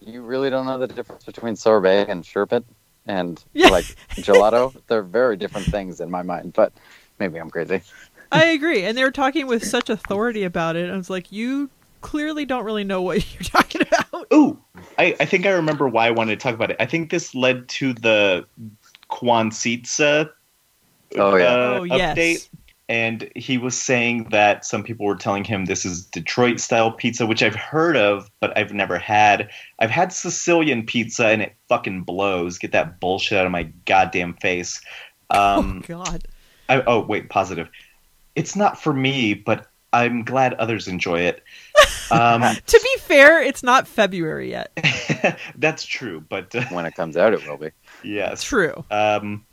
you really don't know the difference between sorbet and sherbet and Yeah. like gelato. They're very different things in my mind, but maybe I'm crazy. I agree, and they were talking with such authority about it. I was like, you clearly don't really know what you're talking about. Ooh, I, I think I remember why I wanted to talk about it. I think this led to the Kwanzaa Oh, yeah. uh, Oh, yes. Update. And he was saying that some people were telling him this is Detroit style pizza, which I've heard of, but I've never had. I've had Sicilian pizza and it fucking blows. Get that bullshit out of my goddamn face. Um, oh God. I, oh, wait, positive. It's not for me, but I'm glad others enjoy it. Um, To be fair, it's not February yet. that's true, but uh, When it comes out, it will be. yes. True. Um,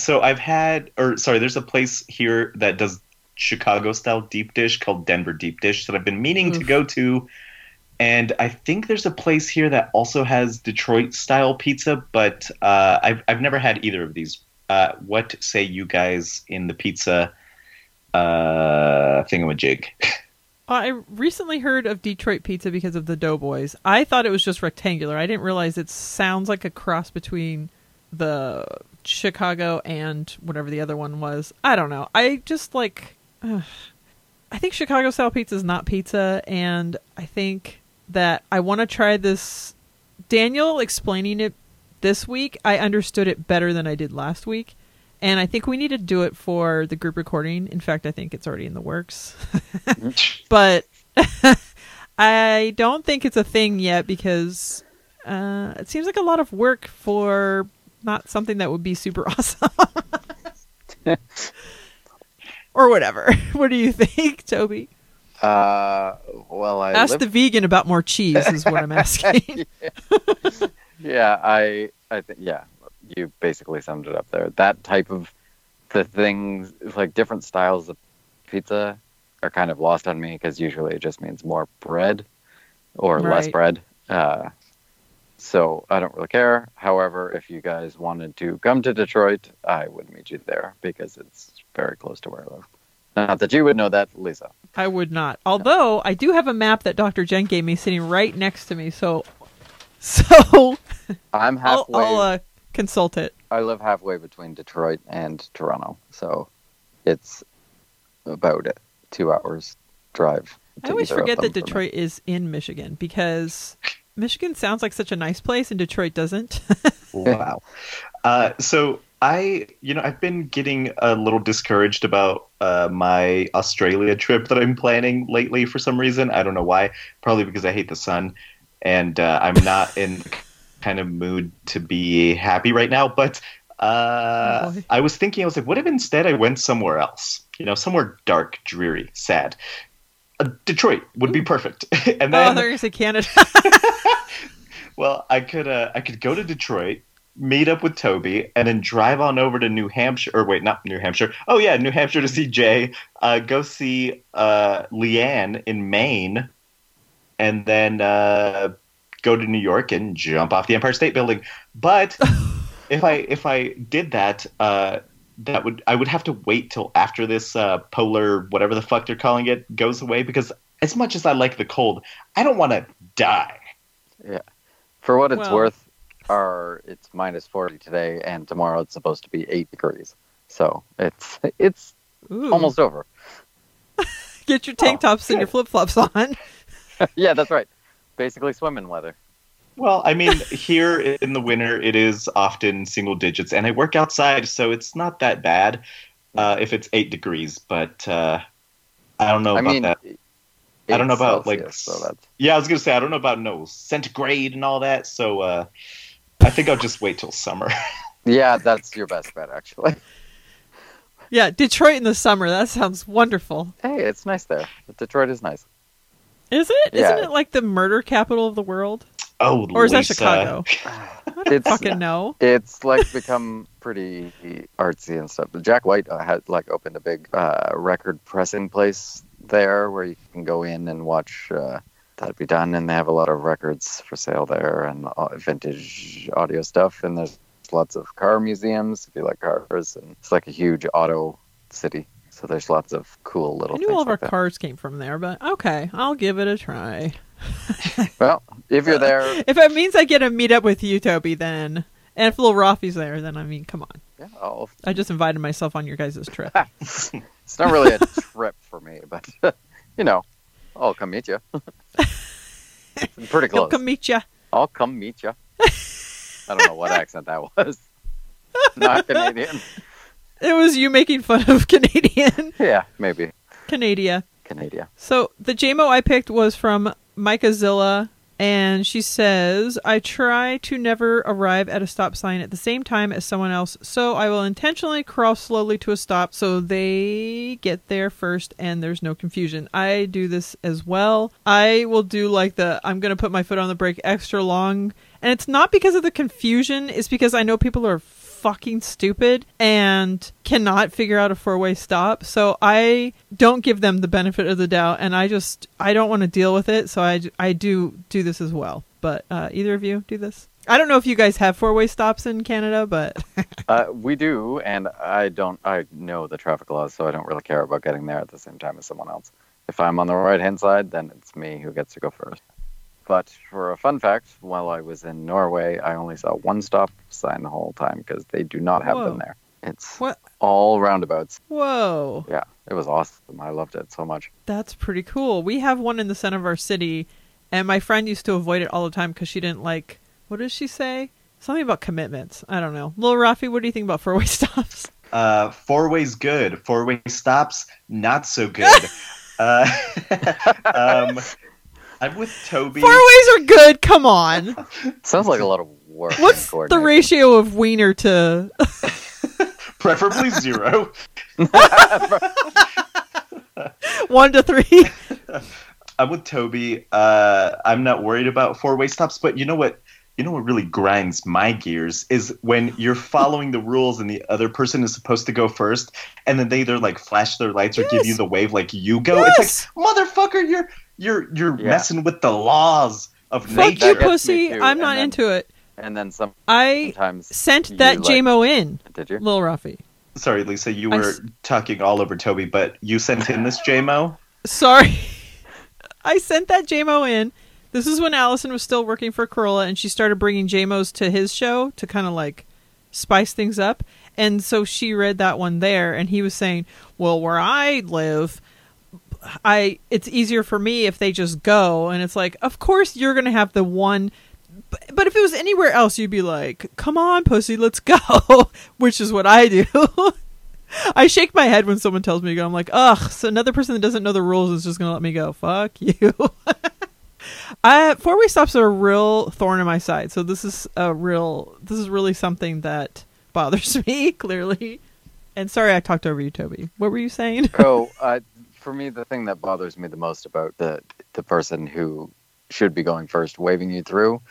so I've had, or sorry, there's a place here that does Chicago style deep dish called Denver Deep Dish that I've been meaning to go to. And I think there's a place here that also has Detroit style pizza, but uh, I've, I've never had either of these. Uh, what say you guys in the pizza uh, thingamajig? I recently heard of Detroit pizza because of the Doughboys. I thought it was just rectangular. I didn't realize it sounds like a cross between the Chicago and whatever the other one was. I don't know. I just like. ugh. I think Chicago style pizza is not pizza, and I think that I want to try this. Daniel explaining it this week, I understood it better than I did last week. And I think we need to do it for the group recording. In fact, I think it's already in the works. but I don't think it's a thing yet because uh, it seems like a lot of work for not something that would be super awesome. or whatever. What do you think, Toby? Uh, well, I Ask the vegan about more cheese is what I'm asking. yeah, I, I think, yeah, you basically summed it up there. That type of the things like different styles of pizza are kind of lost on me because usually it just means more bread or less bread. Uh, so I don't really care. However, if you guys wanted to come to Detroit, I would meet you there because it's very close to where I live. Not that you would know that, Lisa. I would not. Although I do have a map that Dr. Jen gave me sitting right next to me, so so I'm I'll, halfway. I'll uh, consult it. I live halfway between Detroit and Toronto, so it's about a two hours drive. I always forget that them for me. Detroit is in Michigan because Michigan sounds like such a nice place and Detroit doesn't. Wow. Uh, so I, you know, I've been getting a little discouraged about uh, my Australia trip that I'm planning lately for some reason. I don't know why. Probably because I hate the sun, and uh, I'm not in kind of mood to be happy right now. But uh, Oh. I was thinking, I was like, what if instead I went somewhere else? You know, somewhere dark, dreary, sad. Uh, Detroit would be perfect. and oh, I then thought you were Canada. well, I could uh, I could go to Detroit, meet up with Toby, and then drive on over to New Hampshire. Or wait, not New Hampshire. Oh yeah, New Hampshire to see Jay. Uh, go see uh, Leanne in Maine, and then uh, go to New York and jump off the Empire State Building. But if I if I did that, uh, that would I would have to wait till after this uh, polar whatever the fuck they're calling it goes away because as much as I like the cold, I don't want to die. Yeah, for what it's Well- worth, our it's minus forty today, and tomorrow it's supposed to be eight degrees. So it's it's Ooh. almost over. Get your tank Oh, tops and your flip flops on. yeah, that's right. Basically swimming weather. Well, I mean, here in the winter, it is often single digits, and I work outside, so it's not that bad uh, if it's eight degrees. But uh, I don't know I about mean, that. I don't know eight about, like, so that's Yeah, I was gonna say I don't know about no centigrade and all that. So uh, I think I'll just wait till summer. yeah, that's your best bet actually. Yeah, Detroit in the summer. That sounds wonderful. Hey, it's nice there. Detroit is nice. Is it? Yeah. not it like the murder capital of the world? Oh, Or is that Chicago? It's Fucking no. it's like become pretty artsy and stuff. But Jack White uh, had like opened a big uh, record pressing place there where you can go in and watch uh, that be done, and they have a lot of records for sale there and uh, vintage audio stuff. And there's lots of car museums if you like cars, and it's like a huge auto city. So there's lots of cool little. I knew things all of our that. cars came from there, but okay, I'll give it a try. Well, if you're there, If it means I get to meet up with you, Toby, then and if little Rafi's there, then I mean, come on. yeah, I'll I just invited myself on your guys' trip. It's not really a trip for me, but you know, I'll come meet you. Pretty He'll close. come meet ya. I'll come meet you. I don't know what accent that was. Not Canadian. It was you making fun of Canadian Yeah, maybe Canada. Canadian. So the JMO I picked was from Micah Zilla, and she says, I try to never arrive at a stop sign at the same time as someone else, so I will intentionally crawl slowly to a stop so they get there first and there's no confusion. I do this as well. I will do like the I'm going to put my foot on the brake extra long, and it's not because of the confusion, it's because I know people are fucking stupid and cannot figure out a four-way stop so i don't give them the benefit of the doubt and i just i don't want to deal with it so i, I do do this as well but uh, either of you do this i don't know if you guys have four-way stops in canada but Uh, we do, and I don't. I know the traffic laws, so I don't really care about getting there at the same time as someone else. If I'm on the right hand side, then it's me who gets to go first. But for a fun fact, while I was in Norway, I only saw one stop sign the whole time because they do not have Whoa. them there. It's what all roundabouts. whoa Yeah, it was awesome. I loved it so much. that's pretty cool we have one in the center of our city and my friend used to avoid it all the time because she didn't like what does she say something about commitments i don't know lil rafi what do you think about four-way stops Uh, four ways good. Four way stops not so good. uh, um, I'm with Toby. four ways are good come on Sounds like a lot of work. What's the ratio of wiener to? Preferably zero. One to three. I'm with Toby. Uh, I'm not worried about four way stops, but you know what? You know what really grinds my gears is when you're following the rules and the other person is supposed to go first, and then they either like flash their lights or give you the wave like you go. Yes. It's like motherfucker, you're you're you're Yeah. messing with the laws of Fuck nature. you, That gets me pussy. I'm and not then- into it. And then some- I sometimes sent that like- JMO in, Did you? Lil Rafi. Sorry, Lisa, you were s- talking all over Toby, but you sent in this JMO. Sorry. I sent that JMO in. This is when Allison was still working for Carolla and she started bringing JMOs to his show to kind of like spice things up. And so she read that one there and he was saying, "Well, where I live, I it's easier for me if they just go." And it's like, "Of course you're going to have the one but, but if it was anywhere else, you'd be like, "Come on, pussy, let's go," which is what I do. I shake my head when someone tells me to go. I'm like, ugh. So another person that doesn't know the rules is just gonna let me go. Fuck you. I four way stops are a real thorn in my side. So this is a real. This is really something that bothers me clearly. And sorry, I talked over you, Toby. What were you saying? Oh, uh, for me, the thing that bothers me the most about the the person who should be going first, waving you through,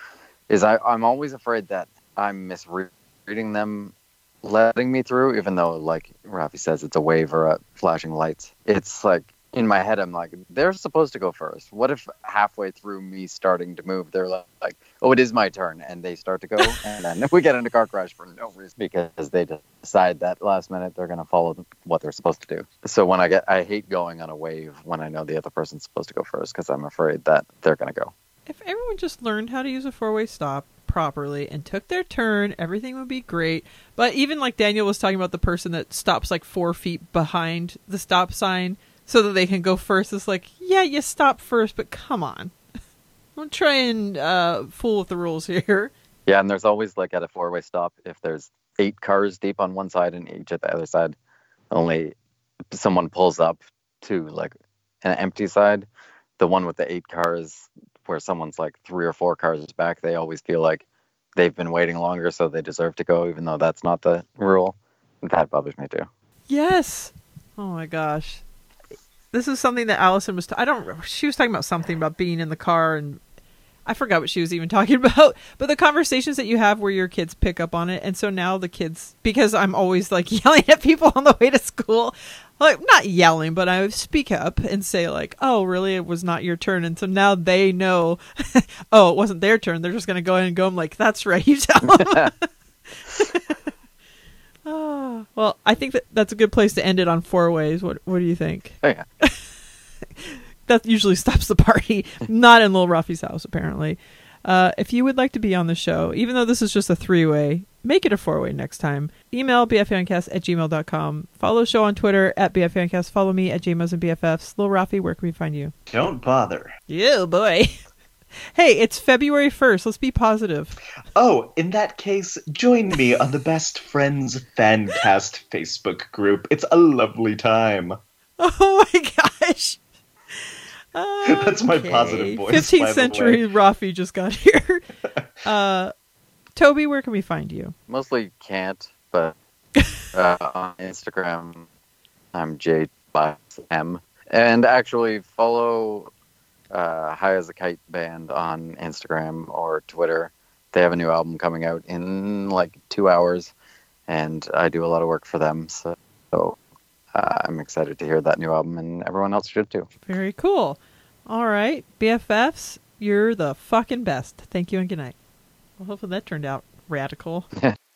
is I, I'm always afraid that I'm misreading them, letting me through, even though, like Rafi says, it's a wave or a flashing lights. It's like in my head, I'm like, they're supposed to go first. What if halfway through me starting to move, they're like, oh, it is my turn, and they start to go, and then we get into a car crash for no reason because they decide that last minute they're going to follow what they're supposed to do. So when I get, I hate going on a wave when I know the other person's supposed to go first because I'm afraid that they're going to go. If everyone just learned how to use a four way stop properly and took their turn, everything would be great. But even like Daniel was talking about the person that stops like four feet behind the stop sign so that they can go first, it's like, yeah, you stop first, but come on. Don't try and uh, fool with the rules here. Yeah, and there's always like at a four-way stop if there's eight cars deep on one side and each at the other side, only someone pulls up to like an empty side. The one with the eight cars where someone's like three or four cars back, they always feel like they've been waiting longer, so they deserve to go, even though that's not the rule. That bothers me too. Yes. Oh my gosh. This is something that Allison was. T- I don't. She was talking about something about being in the car, and I forgot what she was even talking about. But the conversations that you have where your kids pick up on it, and so now the kids, because I'm always like yelling at people on the way to school, like not yelling, but I speak up and say like, "Oh, really? It was not your turn," and so now they know. oh, it wasn't their turn. They're just gonna go in and go. I'm like, "That's right. You tell them." Oh, well, I think that that's a good place to end it on four ways. What What do you think? Oh, yeah. That usually stops the party. Not in Lil Rafi's house, apparently. Uh, if you would like to be on the show, even though this is just a three way, make it a four way next time. Email bfancast at gmail.com. Follow the show on Twitter at bfancast. Follow me at jmos and bffs. Lil Rafi, where can we find you? Don't bother. Yeah, boy. hey, it's February 1st. Let's be positive. Oh, in that case, join me on the Best Friends Fancast Facebook group. It's a lovely time. Oh my gosh. That's my Okay. positive voice, 15th by the century Rafi just got here. uh, Toby, where can we find you? Mostly can't, but uh, on Instagram, I'm J M. And actually, follow uh, High as a Kite band on Instagram or Twitter. They have a new album coming out in like two hours, and I do a lot of work for them. So, so uh, I'm excited to hear that new album, and everyone else should too. Very cool. All right, BFFs, you're the fucking best. Thank you and good night. Well, hopefully that turned out radical.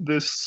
this